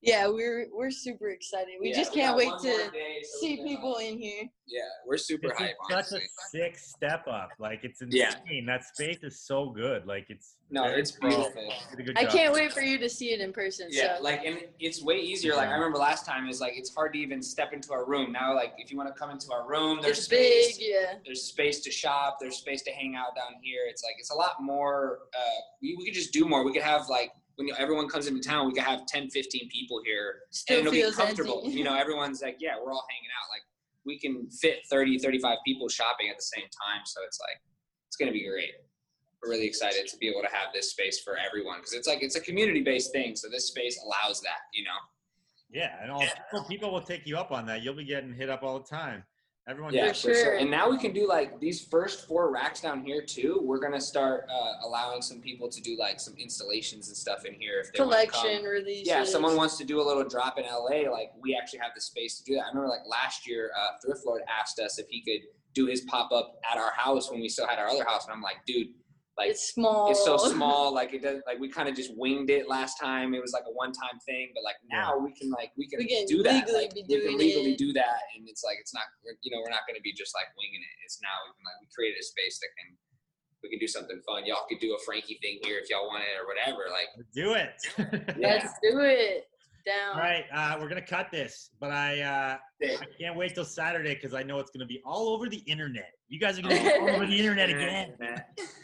Yeah, we're we're super excited. We Yeah, just we can't got wait to day, so see people in here. Yeah, we're super This is hype. such Honestly. a sick step up. Like it's Yeah. insane. That space is so good. Like it's No, it's beautiful. Did a good I can't wait for you to see it in person. Yeah, so like and it's way easier. Like I remember last time is like it's hard to even step into our room. Now like if you want to come into our room, there's it's space. big, yeah. There's space to shop. There's space to hang out down here. It's like it's a lot more. Uh, we we could just do more. We could have like when everyone comes into town, we could have 10, 15 people here, and it'll be comfortable. empty. You know, everyone's like, yeah, we're all hanging out. Like we can fit 30, 35 people shopping at the same time. So it's like it's gonna be great. We're really excited to be able to have this space for everyone because it's like it's a community based thing. So this space allows that. You know. Yeah, and all people, people will take you up on that. You'll be getting hit up all the time. Everyone. Yeah, For for sure. sure. And now we can do like these first four racks down here too. We're gonna start uh, allowing some people to do like some installations and stuff in here if they wanna come. Collection releases. Yeah, if someone wants to do a little drop in LA, like we actually have the space to do that. I remember like last year, uh, Thrift Lord asked us if he could do his pop up at our house when we still had our other house, and I'm like, dude, like it's small. it's so small. Like it does. Like we kind of just winged it last time. It was like a one time thing, but like now we can like we can, We can do that. legally Like, we can legally it. do that, and it's like it's not. You know, we're not going to be just like winging it. It's now we can like we created a space that can we can do something fun. Y'all could do a Frankie thing here if y'all want it or whatever. Like Do it. Yeah. Let's do it. Down. all right, uh, we're gonna cut this, but I uh, I can't wait till Saturday because I know it's gonna be all over the internet. You guys are gonna be all over the internet again.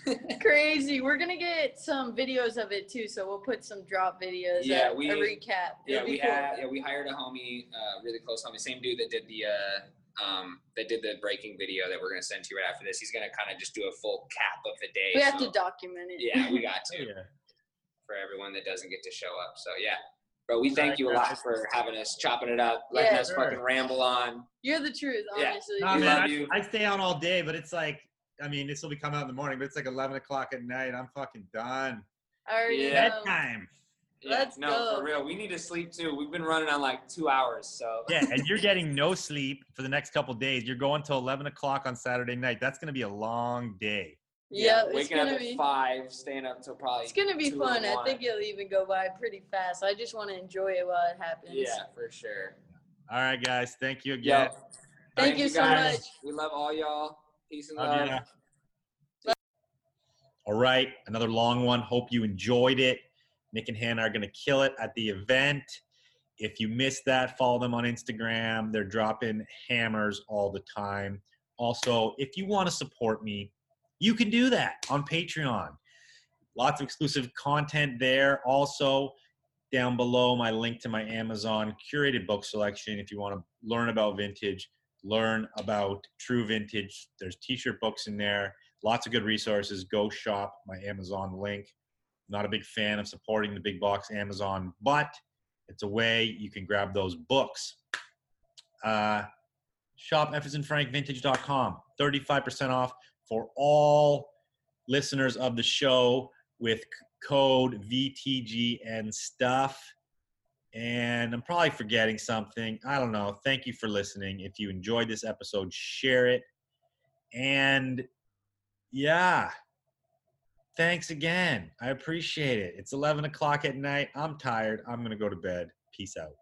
Crazy. We're gonna get some videos of it too, so we'll put some drop videos. Yeah, a, we- a recap. Yeah, It'll be we cool. had yeah we hired a homie, uh, really close homie, same dude that did the uh, um, that did the breaking video that we're gonna send to you right after this. He's gonna kind of just do a full cap of the day. We have to document it. Yeah, we got to yeah. for everyone that doesn't get to show up. So yeah, bro, we thank you a lot for having us, chopping it up, letting Yeah. us fucking ramble on. You're the truth, Yeah. honestly. Nah, We man, love I, you. I stay on all day, but it's like, I mean, this will be coming out in the morning, but it's like 11 o'clock at night. I'm fucking done. I already Yeah. know. Bedtime. Yeah, Let's no, go. for real, we need to sleep too. We've been running on like two hours, so Yeah, and you're getting no sleep for the next couple days. You're going till 11 o'clock on Saturday night. That's gonna be a long day. Yeah, it's waking up gonna at be. five, staying up till probably. It's gonna be two fun. I think it'll even go by pretty fast. I just want to enjoy it while it happens. Yeah, for sure. All right, guys. Thank you Yo, again. Thank you so guys. much. We love all y'all. Peace and Love love. ya. All right, another long one. Hope you enjoyed it. Nic and Hanna are going to kill it at the event. If you missed that, follow them on Instagram. They're dropping hammers all the time. Also, if you want to support me, you can do that on Patreon. Lots of exclusive content there. Also, down below my link to my Amazon curated book selection if you want to learn about vintage, learn about true vintage. There's t-shirt books in there, lots of good resources. Go shop my Amazon link. Not a big fan of supporting the big box Amazon, but it's a way you can grab those books. Uh, shop FasinFrankVintage.com. 35% off for all listeners of the show with code VTG and stuff. And I'm probably forgetting something. I don't know. Thank you for listening. If you enjoyed this episode, share it. And yeah, thanks again. I appreciate it. It's 11 o'clock at night. I'm tired. I'm going to go to bed. Peace out.